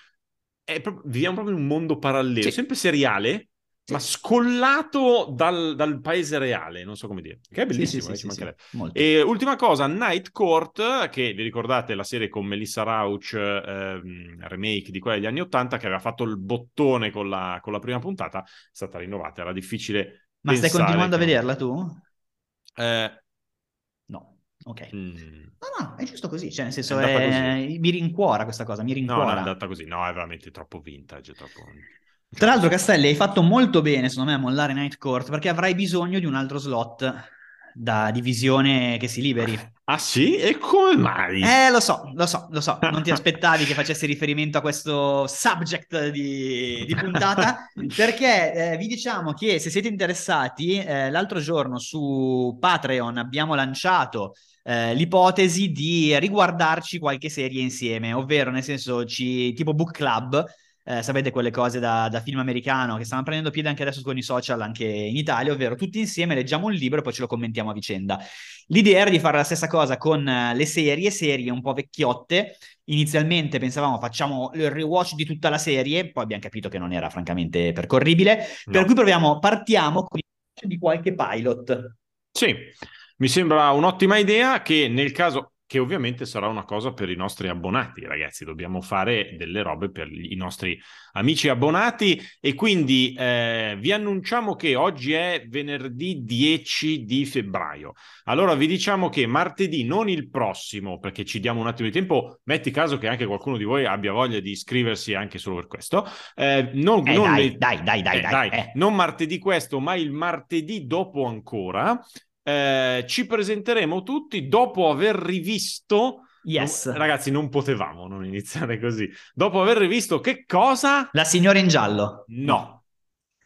proprio, viviamo proprio in un mondo parallelo, sì. sempre seriale, sì. ma scollato dal, dal, paese reale, non so come dire. Che è bellissimo, eh, E ultima cosa, Night Court, che vi ricordate la serie con Melissa Rauch, ehm, remake di quella degli anni Ottanta, che aveva fatto il bottone con la, con la prima puntata, è stata rinnovata, era difficile Ma stai continuando che... a vederla tu? Eh, ok. Mm. No, no, è giusto così, cioè nel senso è è... mi rincuora questa cosa, mi rincuora. No, no, è andata così, no, è veramente troppo vintage, troppo... Tra l'altro, Castelli, hai fatto molto bene, secondo me, a mollare Night Court perché avrai bisogno di un altro slot da divisione che si liberi. Ah sì? E come mai? Eh, lo so, lo so, lo so. Non ti aspettavi che facessi riferimento a questo subject di, di puntata, perché eh, vi diciamo che se siete interessati, eh, l'altro giorno su Patreon abbiamo lanciato eh, l'ipotesi di riguardarci qualche serie insieme, ovvero nel senso ci, tipo book club, eh, sapete quelle cose da, da, film americano che stanno prendendo piede anche adesso con i social, anche in Italia, ovvero tutti insieme leggiamo un libro e poi ce lo commentiamo a vicenda. L'idea era di fare la stessa cosa con uh, le serie, serie un po' vecchiotte. Inizialmente pensavamo facciamo il rewatch di tutta la serie, poi abbiamo capito che non era francamente percorribile, no. per cui proviamo, partiamo con il di qualche pilot. Sì, mi sembra un'ottima idea che nel caso che ovviamente sarà una cosa per i nostri abbonati, ragazzi. Dobbiamo fare delle robe per i nostri amici abbonati e quindi eh, vi annunciamo che oggi è venerdì 10 di febbraio. Allora vi diciamo che martedì, non il prossimo, perché ci diamo un attimo di tempo, metti caso che anche qualcuno di voi abbia voglia di iscriversi anche solo per questo. Eh, non, eh, non dai, le... dai, dai, dai, eh, dai, dai. Eh. Non martedì questo, ma il martedì dopo ancora eh, ci presenteremo tutti dopo aver rivisto. Yes. Non, ragazzi, non potevamo non iniziare così. Dopo aver rivisto che cosa? La signora in giallo. No.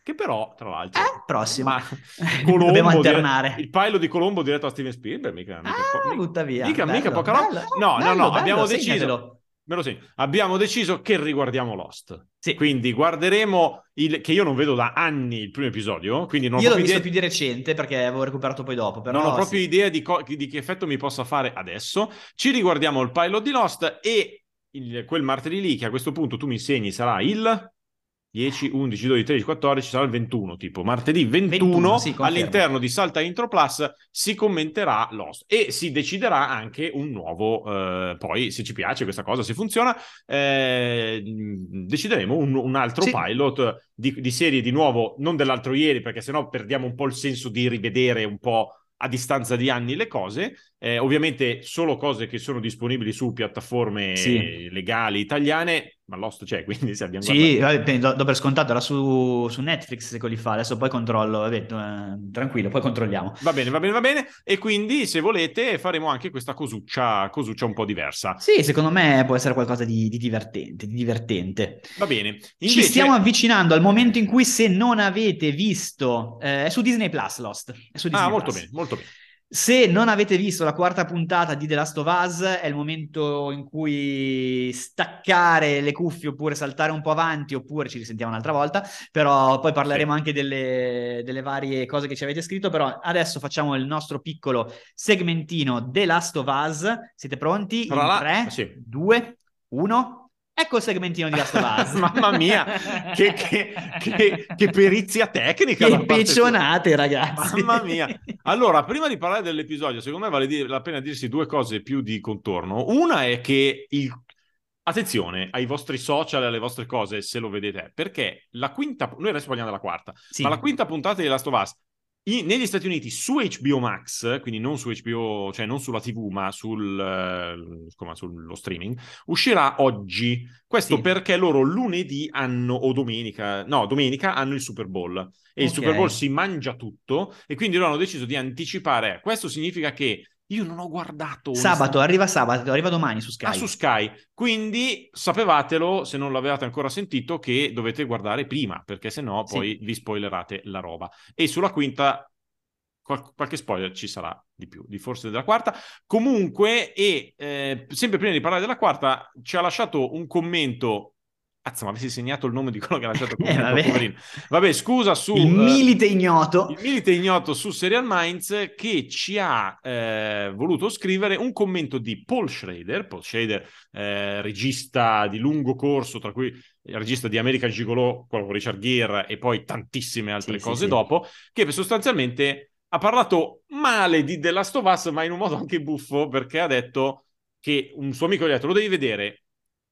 Che però, tra l'altro, eh, prossimo. Ma Colombo, Dobbiamo alternare. Dire, il pilot di Colombo diretto a Steven Spielberg, mica, mica, ah, po- via. Mica, mica poca roba. No, bello, no, no, bello, abbiamo segnatelo. deciso me lo segno. Abbiamo deciso che riguardiamo Lost. Sì. Quindi guarderemo il che io non vedo da anni il primo episodio. Quindi non io l'ho visto idea... più di recente perché avevo recuperato poi dopo. Però non ho proprio sì. idea di, co- di, che effetto mi possa fare adesso. Ci riguardiamo il pilot di Lost e il, quel martedì lì, che a questo punto tu mi insegni sarà il 10, 11, 12, 13, 14, sarà il 21, tipo martedì 21, 21 sì, all'interno di Salta Intro Plus si commenterà Lost e si deciderà anche un nuovo, eh, poi se ci piace questa cosa, se funziona, eh, decideremo un, un altro sì. pilot di, di, serie di nuovo, non dell'altro ieri, perché sennò perdiamo un po' il senso di rivedere un po' a distanza di anni le cose, eh, ovviamente solo cose che sono disponibili su piattaforme sì. legali italiane, ma Lost c'è, quindi se abbiamo Sì, vabbè, do, do, per scontato, era su, su Netflix secoli fa, adesso poi controllo, vabbè, eh, tranquillo, poi controlliamo. Va bene, va bene, va bene, e quindi se volete faremo anche questa cosuccia, cosuccia un po' diversa. Sì, secondo me può essere qualcosa di, di divertente, di divertente. Va bene. Invece... Ci stiamo avvicinando al momento in cui se non avete visto, eh, è su Disney Plus Lost. È su Disney ah, molto Plus. bene, molto bene. Se non avete visto la quarta puntata di The Last of Us, è il momento in cui staccare le cuffie oppure saltare un po' avanti, oppure ci risentiamo un'altra volta. Però poi parleremo anche delle, delle, varie cose che ci avete scritto. Però adesso facciamo il nostro piccolo segmentino The Last of Us. Siete pronti? In 3, sì. 2, 1. Ecco il segmentino di Last of Us. Mamma mia, che, che, che, che, perizia tecnica. Che peccionate, ragazzi. Mamma mia. Allora, prima di parlare dell'episodio, secondo me vale la pena dirsi due cose più di contorno. Una è che il... Attenzione ai vostri social e alle vostre cose, se lo vedete, perché la quinta... Noi adesso parliamo della quarta, sì. ma la quinta puntata di Last of Us in, negli Stati Uniti su HBO Max, quindi non su HBO, cioè non sulla TV, ma sul, uh, sullo streaming, uscirà oggi. Questo Sì. perché loro lunedì hanno, o domenica, no, domenica hanno il Super Bowl. E il Ok. Super Bowl si mangia tutto, e quindi loro hanno deciso di anticipare. Questo significa che Io non ho guardato. Sabato, arriva sabato, arriva domani su Sky. Ah, su Sky. Quindi sapevatelo, se non l'avevate ancora sentito, che dovete guardare prima, perché sennò poi Sì. vi spoilerate la roba. E sulla quinta qual- qualche spoiler ci sarà di più, di forse della quarta. Comunque, e eh, sempre prima di parlare della quarta, ci ha lasciato un commento. Cazzo, ma avessi segnato il nome di quello che ha lasciato il Eh, vabbè. poverino. Vabbè, scusa su... Il eh, milite ignoto. il milite ignoto su Serial Minds che ci ha eh, voluto scrivere un commento di Paul Schrader, Paul Schrader, eh, regista di lungo corso, tra cui il regista di American Gigolo, quello con Richard Gere e poi tantissime altre Sì, cose sì, sì. dopo, che sostanzialmente ha parlato male di The Last of Us, ma in un modo anche buffo, perché ha detto che un suo amico gli ha detto lo devi vedere.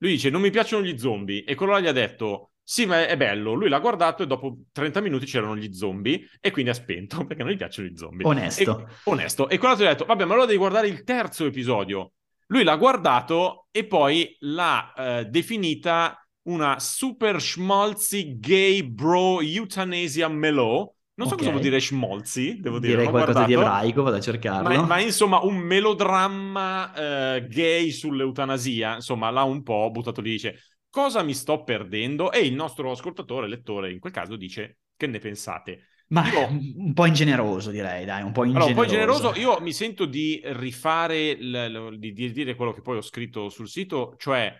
Lui dice non mi piacciono gli zombie e quello là gli ha detto sì, ma è bello. Lui l'ha guardato e dopo 30 minuti c'erano gli zombie e quindi ha spento perché non gli piacciono gli zombie. Onesto. E, onesto. E quell'altro gli ha detto, vabbè, ma allora devi guardare il terzo episodio. Lui l'ha guardato e poi l'ha eh, definita una super schmaltzy gay bro euthanasia melò. Non so Ok. cosa vuol dire schmaltzy, devo dire. Direi qualcosa di guardato. ebraico, vado a cercarlo. Ma, ma insomma, un melodramma eh, gay sull'eutanasia, insomma, l'ha un po' buttato lì, dice cosa mi sto perdendo? E il nostro ascoltatore, lettore, in quel caso, dice che ne pensate? Ma Io- un po' ingeneroso, direi, dai, un po' Allora, ingeneroso. un po' generoso, io mi sento di rifare, l- l- di, di dire quello che poi ho scritto sul sito, cioè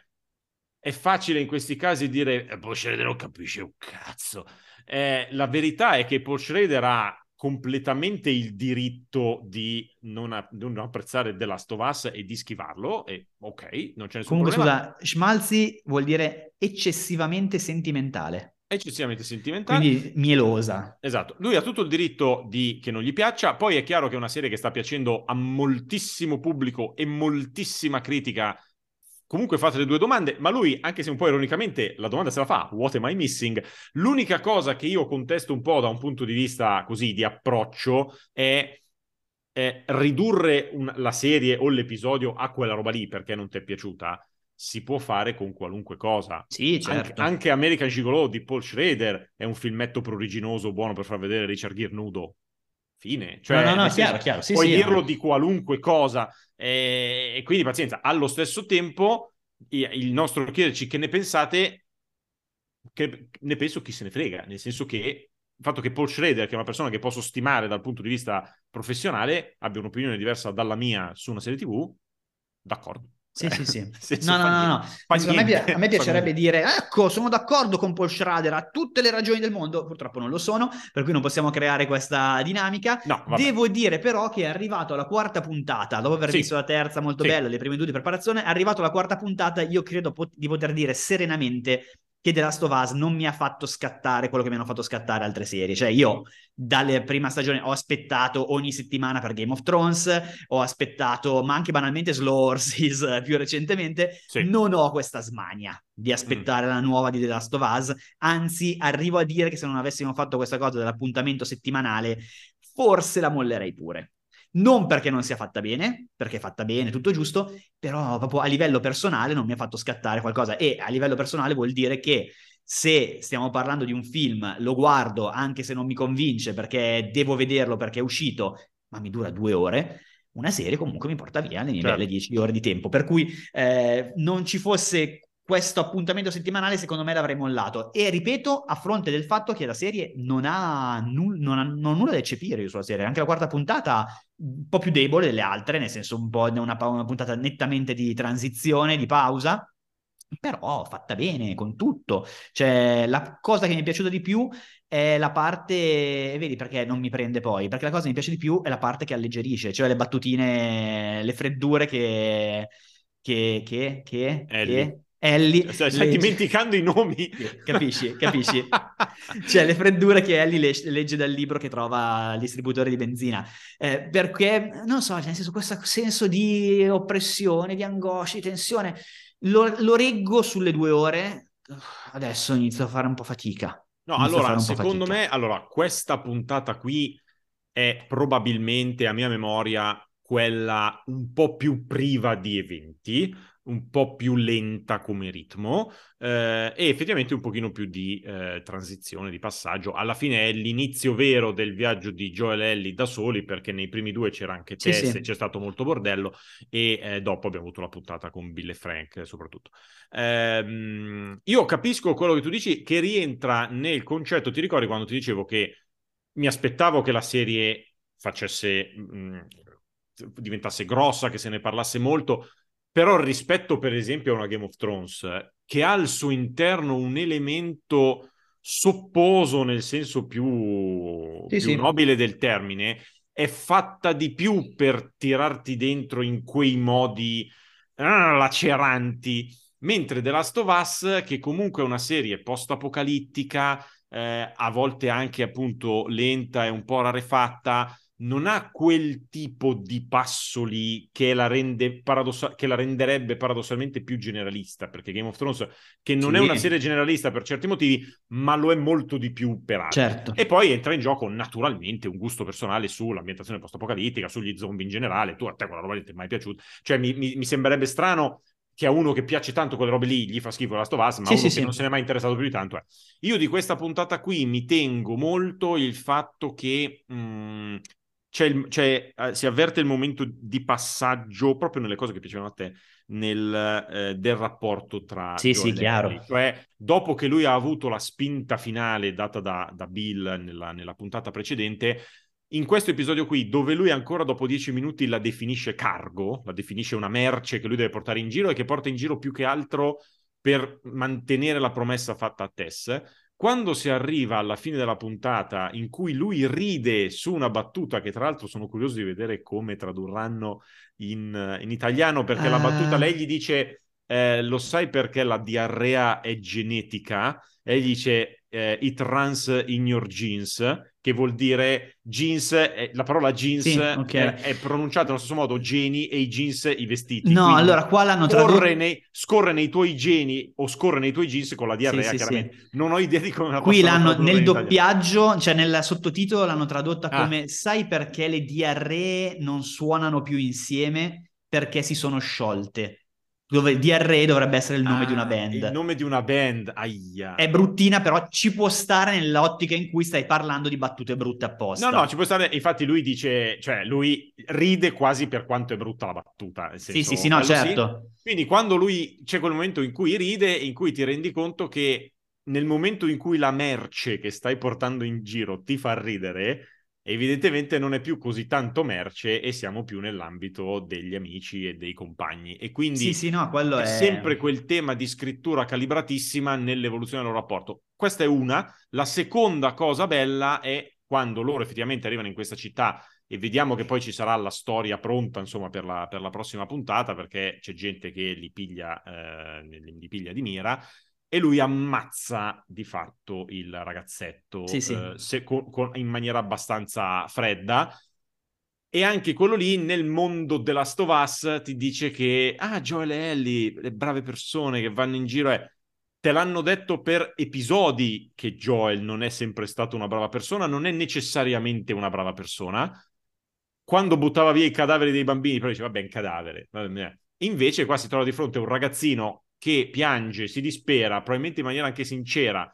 è facile in questi casi dire eh, Schrader non capisce un cazzo. Eh, la verità è che Paul Schrader ha completamente il diritto di non, a- non apprezzare The Last of Us e di schivarlo, e ok, non c'è nessun Comunque, problema. scusa, schmalzi vuol dire eccessivamente sentimentale, eccessivamente sentimentale. quindi mielosa. Esatto, lui ha tutto il diritto di che non gli piaccia, poi è chiaro che è una serie che sta piacendo a moltissimo pubblico e moltissima critica. Comunque fate le due domande, ma lui, anche se un po' ironicamente, la domanda se la fa, what am I missing? L'unica cosa che io contesto un po' da un punto di vista così di approccio è, è ridurre un- la serie o l'episodio a quella roba lì perché non ti è piaciuta. Si può fare con qualunque cosa. Sì, Anche, certo. anche American Gigolo di Paul Schrader è un filmetto pruriginoso buono per far vedere Richard Gere nudo. Fine. Cioè, no, no, no, chiaro, chiaro. Sì, puoi sì, dirlo no. di qualunque cosa. eh, E, quindi pazienza. Allo stesso tempo, il nostro chiederci che ne pensate, che ne penso chi se ne frega. Nel senso che il fatto che Paul Schrader, che è una persona che posso stimare dal punto di vista professionale, abbia un'opinione diversa dalla mia su una serie TV, d'accordo. Sì, sì, sì. No, no, no, no. A, me, pi- a me piacerebbe dire, ecco, sono d'accordo con Paul Schrader, ha tutte le ragioni del mondo, purtroppo non lo sono, per cui non possiamo creare questa dinamica. No. Devo dire però che è arrivato alla quarta puntata, dopo aver Sì. visto la terza molto Sì. bella, le prime due di preparazione, è arrivato alla quarta puntata, io credo pot- di poter dire serenamente che The Last of Us non mi ha fatto scattare quello che mi hanno fatto scattare altre serie. Cioè io dalle prima stagione ho aspettato ogni settimana per Game of Thrones, ho aspettato, ma anche banalmente Slow Horses eh, più recentemente, Sì. Mm. non ho questa smania di aspettare la nuova di The Last of Us, anzi arrivo a dire che se non avessimo fatto questa cosa dell'appuntamento settimanale, forse la mollerei pure. Non perché non sia fatta bene, perché è fatta bene, tutto giusto, però proprio a livello personale non mi ha fatto scattare qualcosa e a livello personale vuol dire che se stiamo parlando di un film, lo guardo anche se non mi convince perché devo vederlo perché è uscito, ma mi dura due ore, una serie comunque mi porta via le mie Certo. belle 10 ore di tempo. Per cui eh, non ci fosse questo appuntamento settimanale, secondo me l'avrei mollato. E ripeto, a fronte del fatto che la serie non ha, nul- non ha- non ho nulla da eccepire io sulla serie. Anche la quarta puntata, un po' più debole delle altre, nel senso un po' una, una puntata nettamente di transizione, di pausa. Però fatta bene con tutto. Cioè, la cosa che mi è piaciuta di più è la parte, vedi perché non mi prende poi, perché la cosa che mi piace di più è la parte che alleggerisce, cioè le battutine, le freddure che, che, che, che, Ellie. che Ellie Stai, stai legge- dimenticando i nomi. Capisci, capisci? Cioè le freddure che Ellie le- legge dal libro che trova al distributore di benzina. Eh, perché, non so, nel senso, questo senso di oppressione, di angoscia, di tensione, lo, lo reggo sulle due ore. Adesso inizio a fare un po' fatica. No, Inizio allora, secondo fatica. me, allora, questa puntata qui è probabilmente, a mia memoria, quella un po' più priva di eventi. Un po' più lenta come ritmo eh, e effettivamente un pochino più di eh, transizione, di passaggio. Alla fine è l'inizio vero del viaggio di Joel e Ellie da soli perché nei primi due c'era anche Tess sì, sì. e c'è stato molto bordello e eh, dopo abbiamo avuto la puntata con Bill e Frank soprattutto. Ehm, io capisco quello che tu dici che rientra nel concetto, ti ricordi quando ti dicevo che mi aspettavo che la serie facesse... Mh, mm, diventasse grossa, che se ne parlasse molto, però rispetto per esempio a una Game of Thrones che ha al suo interno un elemento sopposo nel senso più, sì, più sì. nobile del termine, è fatta di più per tirarti dentro in quei modi ah, laceranti, mentre The Last of Us, che comunque è una serie post-apocalittica, eh, a volte anche appunto lenta e un po' rarefatta, non ha quel tipo di passo lì che la, rende paradossa- che la renderebbe paradossalmente più generalista, perché Game of Thrones, che non sì. è una serie generalista per certi motivi, ma lo è molto di più per altri. Certo. E poi entra in gioco naturalmente un gusto personale sull'ambientazione post-apocalittica, sugli zombie in generale. Tu a te quella roba lì ti è mai piaciuta? Cioè mi, mi, mi sembrerebbe strano che a uno che piace tanto quelle robe lì gli fa schifo la Stovaz, ma sì, uno sì, che sì. non se ne è mai interessato più di tanto è. Io di questa puntata qui mi tengo molto il fatto che mh, mm, c'è il, c'è, uh, si avverte il momento di passaggio proprio nelle cose che piacevano a te, nel, uh, del rapporto tra... Sì, sì, chiaro. Cioè, dopo che lui ha avuto la spinta finale data da, da Bill nella, nella, puntata precedente, in questo episodio qui, dove lui ancora dopo dieci minuti la definisce cargo, la definisce una merce che lui deve portare in giro e che porta in giro più che altro per mantenere la promessa fatta a Tess, quando si arriva alla fine della puntata in cui lui ride su una battuta che tra l'altro sono curioso di vedere come tradurranno in, in italiano perché ah. la battuta lei gli dice eh, lo sai perché la diarrea è genetica? E gli dice eh, it runs in your genes che vuol dire jeans, eh, la parola jeans sì, okay. è, è, pronunciata nello stesso modo geni e i jeans i vestiti. No, Quindi allora qua l'hanno tradotto... Nei, scorre nei tuoi geni o scorre nei tuoi jeans con la diarrea, sì, chiaramente. Sì, non ho idea di come la Qui l'hanno, nel doppiaggio, cioè nel sottotitolo l'hanno tradotta ah. come sai perché le diarree non suonano più insieme? Perché si sono sciolte dove DRE dovrebbe essere il nome ah, di una ah, band. Il nome di una band, aia. È bruttina, però ci può stare nell'ottica in cui stai parlando di battute brutte apposta. No, no, ci può stare. Infatti lui dice, cioè lui ride quasi per quanto è brutta la battuta. Senso, sì, sì, sì, no, certo. Sì. Quindi quando lui, c'è quel momento in cui ride, in cui ti rendi conto che nel momento in cui la merce che stai portando in giro ti fa ridere, evidentemente non è più così tanto merce e siamo più nell'ambito degli amici e dei compagni e quindi sì, sì, no, è, è sempre quel tema di scrittura calibratissima nell'evoluzione del loro rapporto. Questa è una. La seconda cosa bella è quando loro effettivamente arrivano in questa città e vediamo che poi ci sarà la storia pronta insomma per la, per la prossima puntata perché c'è gente che li piglia, eh, li piglia di mira e lui ammazza di fatto il ragazzetto sì, sì. Eh, se, con, con, in maniera abbastanza fredda. E anche quello lì nel mondo della Stovas ti dice che, ah, Joel e Ellie, le brave persone che vanno in giro, eh, te l'hanno detto per episodi che Joel non è sempre stato una brava persona, non è necessariamente una brava persona. Quando buttava via i cadaveri dei bambini, però diceva, vabbè, un cadavere. Invece qua si trova di fronte a un ragazzino che piange, si dispera, probabilmente in maniera anche sincera,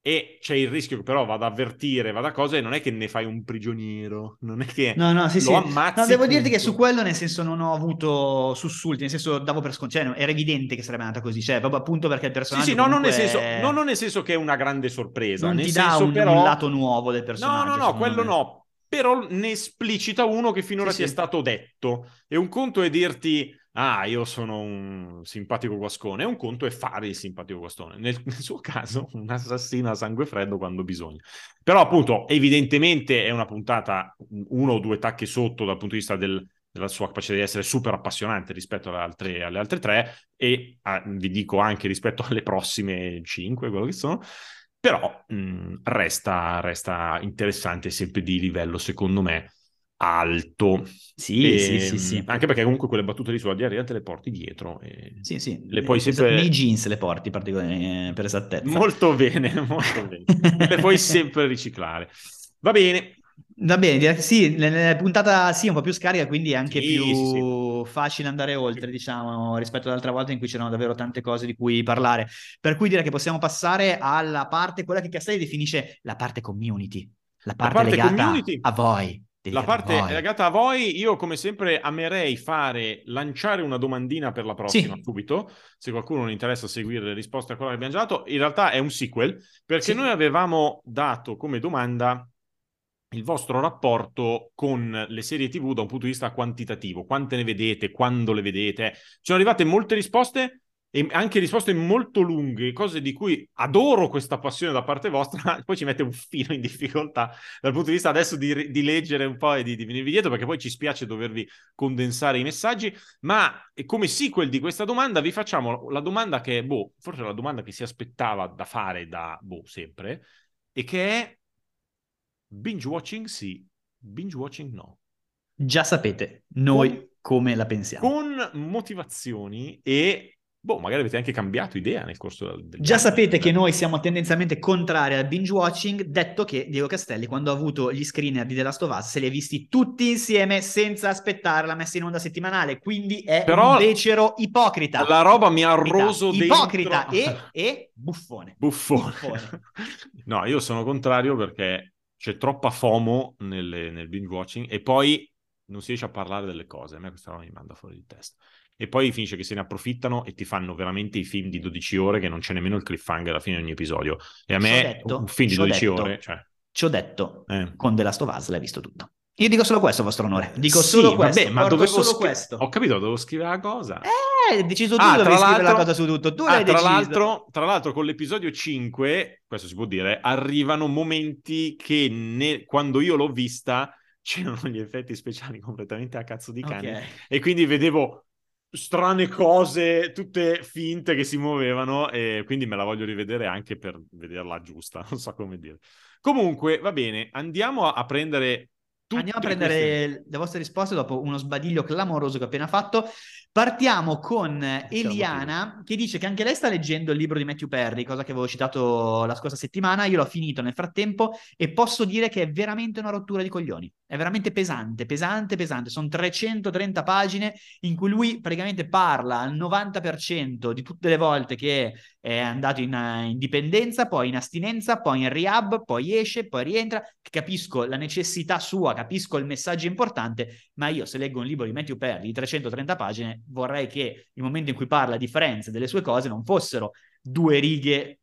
e c'è il rischio che però vada a avvertire, vada a cose, e non è che ne fai un prigioniero, non è che no, no, sì, lo sì. ammazzi. No, devo punto. dirti che su quello, nel senso, non ho avuto sussulti, nel senso, davo per scontato, cioè, era evidente che sarebbe andata così, cioè, proprio appunto perché il personaggio Sì, sì, no, non nel, senso, no, non nel senso che è una grande sorpresa, non nel ti dà un, però... un lato nuovo del personaggio. No, no, no, quello me. no, però ne esplicita uno che finora sì, ti sì. è stato detto. E un conto è dirti ah, io sono un simpatico guascone, e un conto è fare il simpatico guascone. Nel, nel, suo caso, un assassino a sangue freddo quando bisogna. Però, appunto, evidentemente è una puntata uno o due tacche sotto dal punto di vista del, della sua capacità di essere super appassionante rispetto alle altre, alle altre tre, e ah, vi dico anche rispetto alle prossime cinque, quello che sono. Però mh, resta, resta interessante sempre di livello, secondo me, alto. Sì, e, sì, sì, sì, ehm, Anche perché comunque quelle battute di sulla diarrea te le porti dietro. Sì, sì. Le puoi sempre... Nei jeans le porti eh, per esattezza. Molto bene, molto bene. le puoi sempre riciclare. Va bene. Va bene, sì, la puntata sì, un po' più scarica, quindi anche sì, più... Sì, sì facile andare oltre, diciamo, rispetto ad altre volte in cui c'erano davvero tante cose di cui parlare. Per cui direi che possiamo passare alla parte, quella che Castelli definisce la parte community, la parte, La parte legata community. a voi. La parte voi. legata a voi, io come sempre amerei fare, lanciare una domandina per la prossima Sì. subito, se qualcuno non interessa seguire le risposte a quella che abbiamo già dato. In realtà è un sequel, perché Sì. noi avevamo dato come domanda il vostro rapporto con le serie TV da un punto di vista quantitativo. Quante ne vedete? Quando le vedete? Ci sono arrivate molte risposte e anche risposte molto lunghe, cose di cui adoro questa passione da parte vostra, poi ci mette un filo in difficoltà dal punto di vista adesso di, di leggere un po' e di, di venirvi dietro, perché poi ci spiace dovervi condensare i messaggi, ma come sequel di questa domanda vi facciamo la domanda che è, boh, forse la domanda che si aspettava da fare da, boh, sempre, e che è binge watching sì, binge watching no. Già sapete noi Con- come la pensiamo. Con motivazioni e, boh, magari avete anche cambiato idea nel corso del, degli Già sapete che noi siamo tendenzialmente contrari al binge watching, detto che Diego Castelli, quando ha avuto gli screener di The Last of Us, se li ha visti tutti insieme senza aspettare la messa in onda settimanale, quindi è Però un becero ipocrita. La roba mi ha roso dentro... ipocrita e, e buffone. Buffone. Buffone. no, io sono contrario perché c'è troppa FOMO nelle- nel binge watching e poi non si riesce a parlare delle cose. A me questa roba mi manda fuori di testa. E poi finisce che se ne approfittano e ti fanno veramente i film di 12 ore che non c'è nemmeno il cliffhanger alla fine di ogni episodio. E a me detto, un film di ci ho 12 detto. ore, cioè... Ci ho detto, eh. con The Last of Us l'hai visto tutto. Io dico solo questo, vostro onore. Dico Sì, solo questo. vabbè, ma dovevo solo scri- questo. Ho capito, dovevo scrivere la cosa. Eh, hai deciso tu Ah, dove tra scrivere la cosa su tutto. Tu Ah, l'hai tra deciso. l'altro, tra l'altro, con l'episodio 5, questo si può dire, arrivano momenti che ne- quando io l'ho vista c'erano gli effetti speciali completamente a cazzo di cane Ok. e quindi vedevo strane cose, tutte finte che si muovevano e quindi me la voglio rivedere anche per vederla giusta, non so come dire. Comunque, va bene, andiamo a, prendere Andiamo a queste- prendere le vostre risposte dopo uno sbadiglio clamoroso che ho appena fatto. Partiamo con Eliana che dice che anche lei sta leggendo il libro di Matthew Perry, cosa che avevo citato la scorsa settimana. Io l'ho finito nel frattempo e posso dire che è veramente una rottura di coglioni. È veramente pesante, pesante, pesante. Sono 330 pagine in cui lui praticamente parla al 90% di tutte le volte che è andato in, eh, in dipendenza, poi in astinenza, poi in rehab, poi esce, poi rientra. Capisco la necessità sua, capisco il messaggio importante, ma io se leggo un libro di Matthew Perry di 330 pagine, vorrei che il momento in cui parla di Friends e delle sue cose non fossero due righe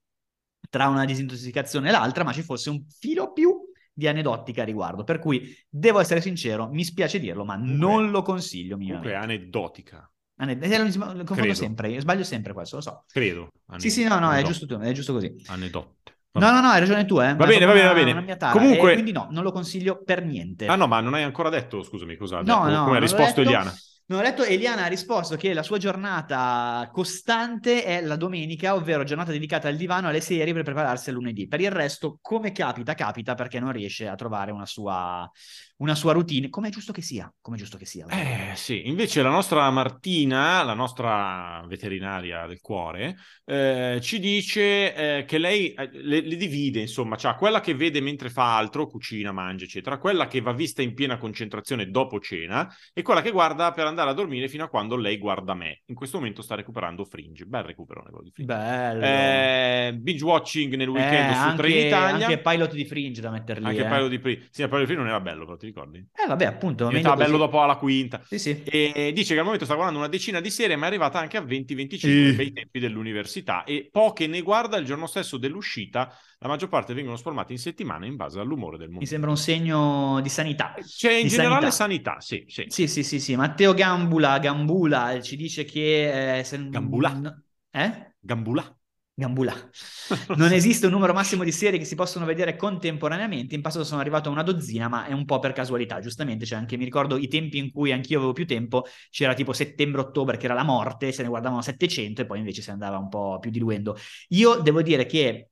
tra una disintossicazione e l'altra, ma ci fosse un filo più di aneddotica a riguardo. Per cui devo essere sincero, mi spiace dirlo, ma non lo consiglio Comunque è aneddotica, Ane- eh, confondo sempre, io sbaglio sempre questo, lo so. credo. Sì, sì, no, no, è giusto, è giusto così. Aneddote. No, no, no, hai ragione tu, eh. Va bene, va bene, va bene. Comunque- E quindi no, non lo consiglio per niente. Ah no, ma non hai ancora detto, scusami, cosa No, no, come ha risposto detto. Eliana? Non ho detto, Eliana ha risposto che la sua giornata costante è la domenica, ovvero giornata dedicata al divano, alle serie per prepararsi al lunedì. Per il resto, come capita, capita perché non riesce a trovare una sua, una sua routine, come è giusto che sia, come è giusto che sia. Eh sì, invece la nostra Martina, la nostra veterinaria del cuore, eh, ci dice eh, che lei eh, le, le divide, insomma, cioè quella che vede mentre fa altro, cucina, mangia, eccetera, quella che va vista in piena concentrazione dopo cena e quella che guarda per andare a dormire fino a quando lei guarda me. In questo momento sta recuperando Fringe, bel recuperone quello di Fringe. Bello. Eh, binge watching nel weekend Eh, su anche, Train Italia. anche pilot di Fringe da metterli. Anche il paio di Pri. Sì, il paio di Pri non era bello, però ti ricordi? Eh, vabbè, appunto. Diventava bello così. dopo alla quinta. Sì, sì. E dice che al momento sta guardando una decina di serie, ma è arrivata anche a 20-25 Sì. bei tempi dell'università. E poche ne guarda il giorno stesso dell'uscita. La maggior parte vengono sformate in settimana in base all'umore del Mi momento. sembra un segno di sanità. C'è in di generale sanità. sanità, sì, sì. Sì, sì, sì, sì. Matteo Gambula, Gambula ci dice che... eh, se- Gambula? Eh? Gambula. Gambula. Non esiste un numero massimo di serie che si possono vedere contemporaneamente. In passato sono arrivato a una dozzina, ma è un po' per casualità, giustamente. Cioè, anche mi ricordo i tempi in cui anch'io avevo più tempo, c'era tipo settembre-ottobre che era la morte, se ne guardavano 700 e poi invece si andava un po' più diluendo. Io devo dire che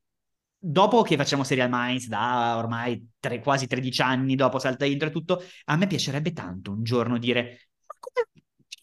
dopo che facciamo Serial Minds da ormai tre- quasi 13 anni, dopo Salta Intro e tutto, a me piacerebbe tanto un giorno dire "Ma come-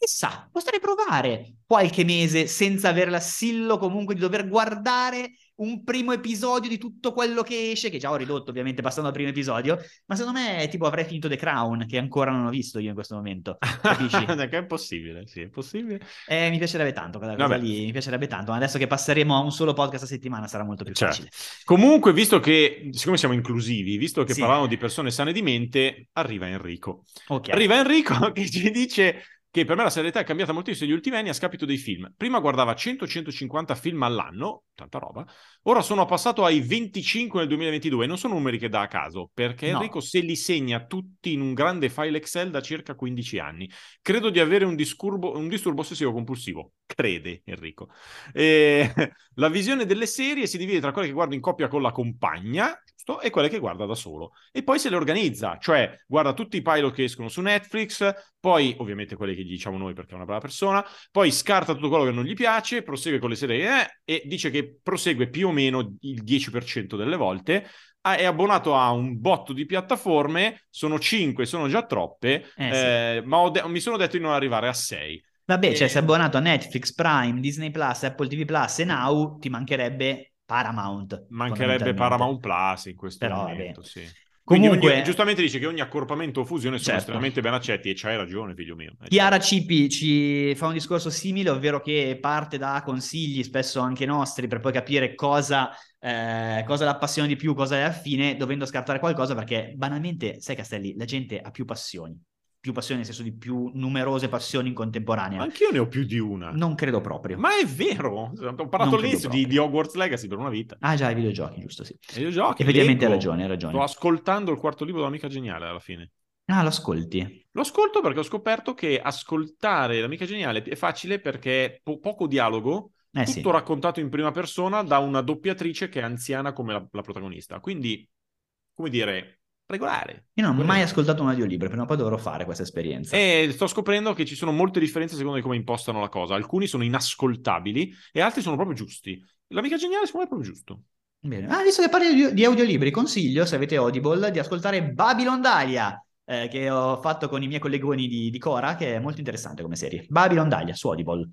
chissà, potrei provare qualche mese senza avere l'assillo comunque di dover guardare un primo episodio di tutto quello che esce, che già ho ridotto ovviamente passando al primo episodio, ma secondo me tipo avrei finito The Crown, che ancora non ho visto io in questo momento. Capisci? che è possibile, sì, è possibile. Eh, mi piacerebbe tanto quella cosa lì, mi piacerebbe tanto, ma adesso che passeremo a un solo podcast a settimana sarà molto più certo. facile. Comunque, visto che, siccome siamo inclusivi, visto che sì. parlavamo di persone sane di mente, arriva Enrico. Okay. Arriva Enrico che ci dice che per me la serietà è cambiata moltissimo negli ultimi anni a scapito dei film. Prima guardava 100-150 film all'anno, tanta roba, ora sono passato ai 25 nel 2022 non sono numeri che dà a caso, perché no. Enrico se li segna tutti in un grande file Excel da circa 15 anni. Credo di avere un disturbo, un disturbo ossessivo compulsivo, crede Enrico. E, la visione delle serie si divide tra quelle che guardo in coppia con la compagna, giusto? E quelle che guarda da solo. E poi se le organizza, cioè guarda tutti i pilot che escono su Netflix, poi ovviamente quelle che gli diciamo noi perché è una brava persona, poi scarta tutto quello che non gli piace, prosegue con le serie eh, e dice che prosegue più o meno il 10% delle volte, è abbonato a un botto di piattaforme, sono 5, sono già troppe, eh, eh, ma de- mi sono detto di non arrivare a 6. Vabbè, e... cioè sei abbonato a Netflix, Prime, Disney Plus, Apple TV Plus e Now, ti mancherebbe Paramount. Mancherebbe Paramount Plus in questo Però, momento, sì. Comunque, ogni, giustamente dice che ogni accorpamento o fusione sono certo. estremamente ben accetti e c'hai ragione, figlio mio. Eh, Chiara certo. Cipi ci fa un discorso simile, ovvero che parte da consigli, spesso anche nostri, per poi capire cosa, eh, cosa l'appassiona di più, cosa è affine, dovendo scartare qualcosa, perché banalmente, sai Castelli, la gente ha più passioni più passioni, nel senso di più numerose passioni in contemporanea. Anch'io ne ho più di una. Non credo proprio. Ma è vero! Ho parlato all'inizio di, di, Hogwarts Legacy per una vita. Ah già, i videogiochi, giusto, sì. I videogiochi, Effettivamente hai ragione, hai ragione. Sto ascoltando il quarto libro dell'Amica Geniale alla fine. Ah, lo ascolti? Lo ascolto perché ho scoperto che ascoltare l'Amica Geniale è facile perché po- poco dialogo, eh, tutto sì. raccontato in prima persona da una doppiatrice che è anziana come la, la protagonista. Quindi, come dire, regolare. Io non ho mai ascoltato un audiolibro, prima o poi dovrò fare questa esperienza. E sto scoprendo che ci sono molte differenze secondo me come impostano la cosa. Alcuni sono inascoltabili e altri sono proprio giusti. L'amica geniale secondo me è proprio giusto. Bene. Ah, visto che parli di audiolibri, consiglio, se avete Audible, di ascoltare Babylon Dahlia, eh, che ho fatto con i miei collegoni di, di, Cora, che è molto interessante come serie. Babylon Dahlia, su Audible.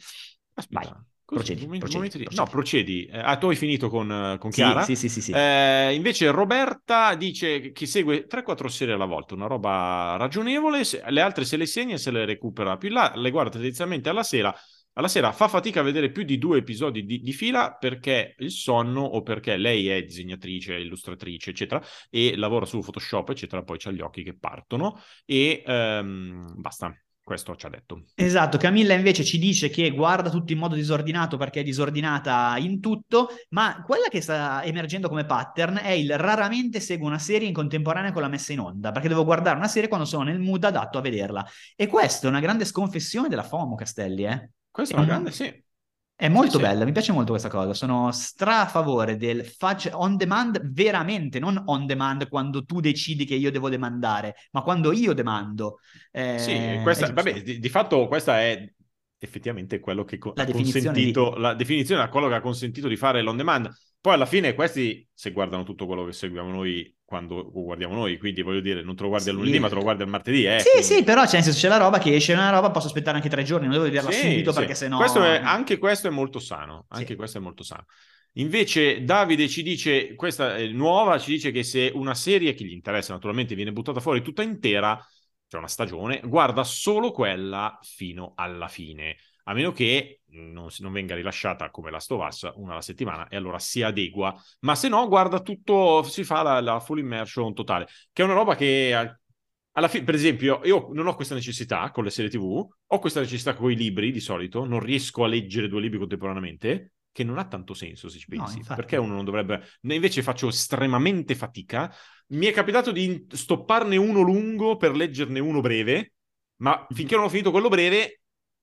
Aspetta. Vai. Procedi, momenti, procedi, momenti procedi, No, procedi. Eh, ah, tu hai finito con, con Chiara? Sì, sì, sì. sì, eh, invece Roberta dice che segue 3-4 serie alla volta, una roba ragionevole. le altre se le segna e se le recupera più là, le guarda tendenzialmente alla sera. Alla sera fa fatica a vedere più di due episodi di, di fila perché il sonno o perché lei è disegnatrice, illustratrice, eccetera, e lavora su Photoshop, eccetera, poi c'ha gli occhi che partono e um, basta. Questo ci ha detto. Esatto, Camilla invece ci dice che guarda tutto in modo disordinato perché è disordinata in tutto, ma quella che sta emergendo come pattern è il raramente seguo una serie in contemporanea con la messa in onda, perché devo guardare una serie quando sono nel mood adatto a vederla. E questa è una grande sconfessione della FOMO, Castelli, eh? Questa è una grande, sì. È molto sì, bella, sì. mi piace molto questa cosa. Sono stra a favore del fudge on demand veramente, non on demand quando tu decidi che io devo demandare, ma quando io demando. Eh, sì, questa, vabbè, di, di, fatto questa è effettivamente quello che co- la ha consentito, di... la definizione a quello che ha consentito di fare l'on demand. Poi alla fine questi, se guardano tutto quello che seguiamo noi quando guardiamo noi, quindi voglio dire, non te lo guardi sì. al lunedì, ma te lo guardi al martedì. Eh, sì, quindi... sì, però cioè, senso c'è la roba che esce una roba, posso aspettare anche tre giorni, non devo vederla sì, subito sì. perché sennò... Questo è, anche questo è molto sano, anche questo è molto sano. Invece Davide ci dice, questa è nuova, ci dice che se una serie che gli interessa naturalmente viene buttata fuori tutta intera, cioè una stagione, guarda solo quella fino alla fine a meno che non, non venga rilasciata come la Stovas una alla settimana e allora si adegua, ma se no guarda tutto, si fa la, la full immersion totale, che è una roba che alla fine, per esempio, io non ho questa necessità con le serie TV, ho questa necessità con i libri di solito, non riesco a leggere due libri contemporaneamente, che non ha tanto senso se ci pensi, no, perché uno non dovrebbe... Invece faccio estremamente fatica. Mi è capitato di stopparne uno lungo per leggerne uno breve, ma finché non ho finito quello breve,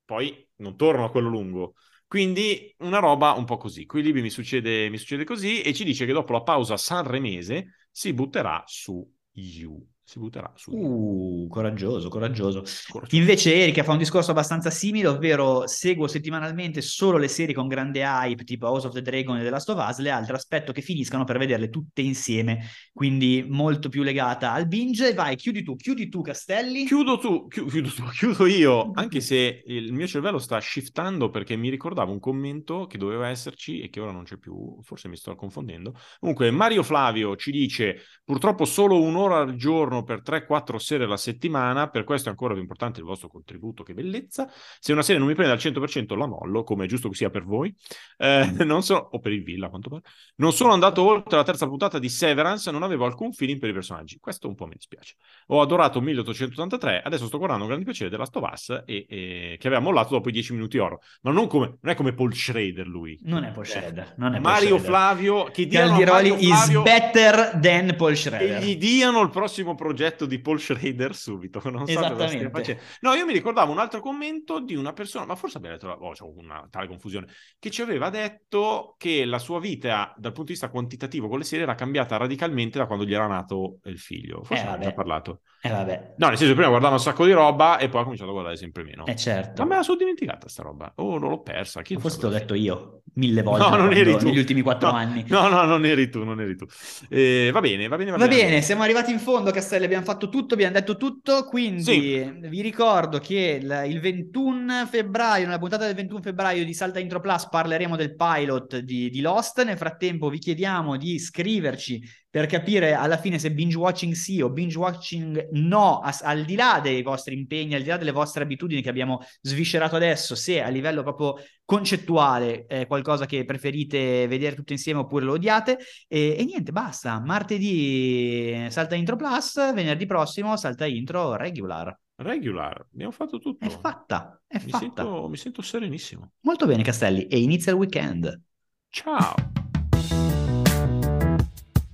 poi non torno a quello lungo. Quindi una roba un po' così. Qui Libby mi succede, mi succede così e ci dice che dopo la pausa sanremese si butterà su You. Si butterà su. Uh, coraggioso, coraggioso. Invece Erika fa un discorso abbastanza simile, ovvero seguo settimanalmente solo le serie con grande hype, tipo House of the Dragon e The Last of Us, le altre aspetto che finiscano per vederle tutte insieme, quindi molto più legata al binge. Vai, chiudi tu, chiudi tu Castelli. Chiudo tu, chiudo, tu, chiudo io, anche se il mio cervello sta shiftando perché mi ricordavo un commento che doveva esserci e che ora non c'è più, forse mi sto confondendo. Comunque Mario Flavio ci dice, purtroppo solo un'ora al giorno giorno per 3-4 serie alla settimana, per questo è ancora più importante il vostro contributo, che bellezza. Se una serie non mi prende al 100% la mollo, come è giusto che sia per voi, eh, non so, o per il Villa, quanto pare. Non sono andato oltre la terza puntata di Severance, non avevo alcun feeling per i personaggi. Questo un po' mi dispiace. Ho adorato 1883, adesso sto guardando un grande piacere della Stovaz e, e, che aveva mollato dopo i 10 minuti oro. Ma non, come, non è come Paul Schrader lui. Non è Paul Schrader. Non è Mario Paul Flavio, che diano Caldiroli Flavio, is better than Paul Schrader. E gli diano il prossimo progetto di Paul Schrader subito. Non so cosa stia facendo. No, io mi ricordavo un altro commento di una persona, ma forse abbiamo detto, oh, c'è una tale confusione, che ci aveva detto che la sua vita dal punto di vista quantitativo con le serie era cambiata radicalmente da quando gli era nato il figlio. Forse eh, abbiamo già parlato. Eh, vabbè. No, nel senso prima guardava un sacco di roba e poi ha cominciato a guardare sempre meno. Eh certo. Ma me la sono dimenticata sta roba. Oh, non l'ho persa. Chi forse te l'ho detto io mille volte no, non eri tu. negli ultimi quattro no, anni. No, no, non eri tu, non eri tu. Eh, va bene, va bene, va, va bene. bene. siamo arrivati in fondo, Castelli, abbiamo fatto tutto, abbiamo detto tutto, quindi sì. vi ricordo che il, il, 21 febbraio, nella puntata del 21 febbraio di Salta Intro Plus parleremo del pilot di, di Lost, nel frattempo vi chiediamo di scriverci per capire alla fine se binge watching sì o binge watching no, as- al di là dei vostri impegni, al di là delle vostre abitudini che abbiamo sviscerato adesso, se a livello proprio concettuale è qualcosa che preferite vedere tutto insieme oppure lo odiate. E, e niente, basta. Martedì salta intro plus, venerdì prossimo salta intro regular. Regular, abbiamo fatto tutto. È fatta, è mi fatta. Sento, mi sento serenissimo. Molto bene, Castelli. E inizia il weekend. Ciao.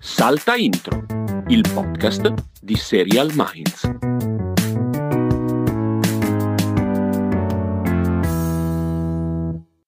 Salta Intro, il podcast di Serial Minds.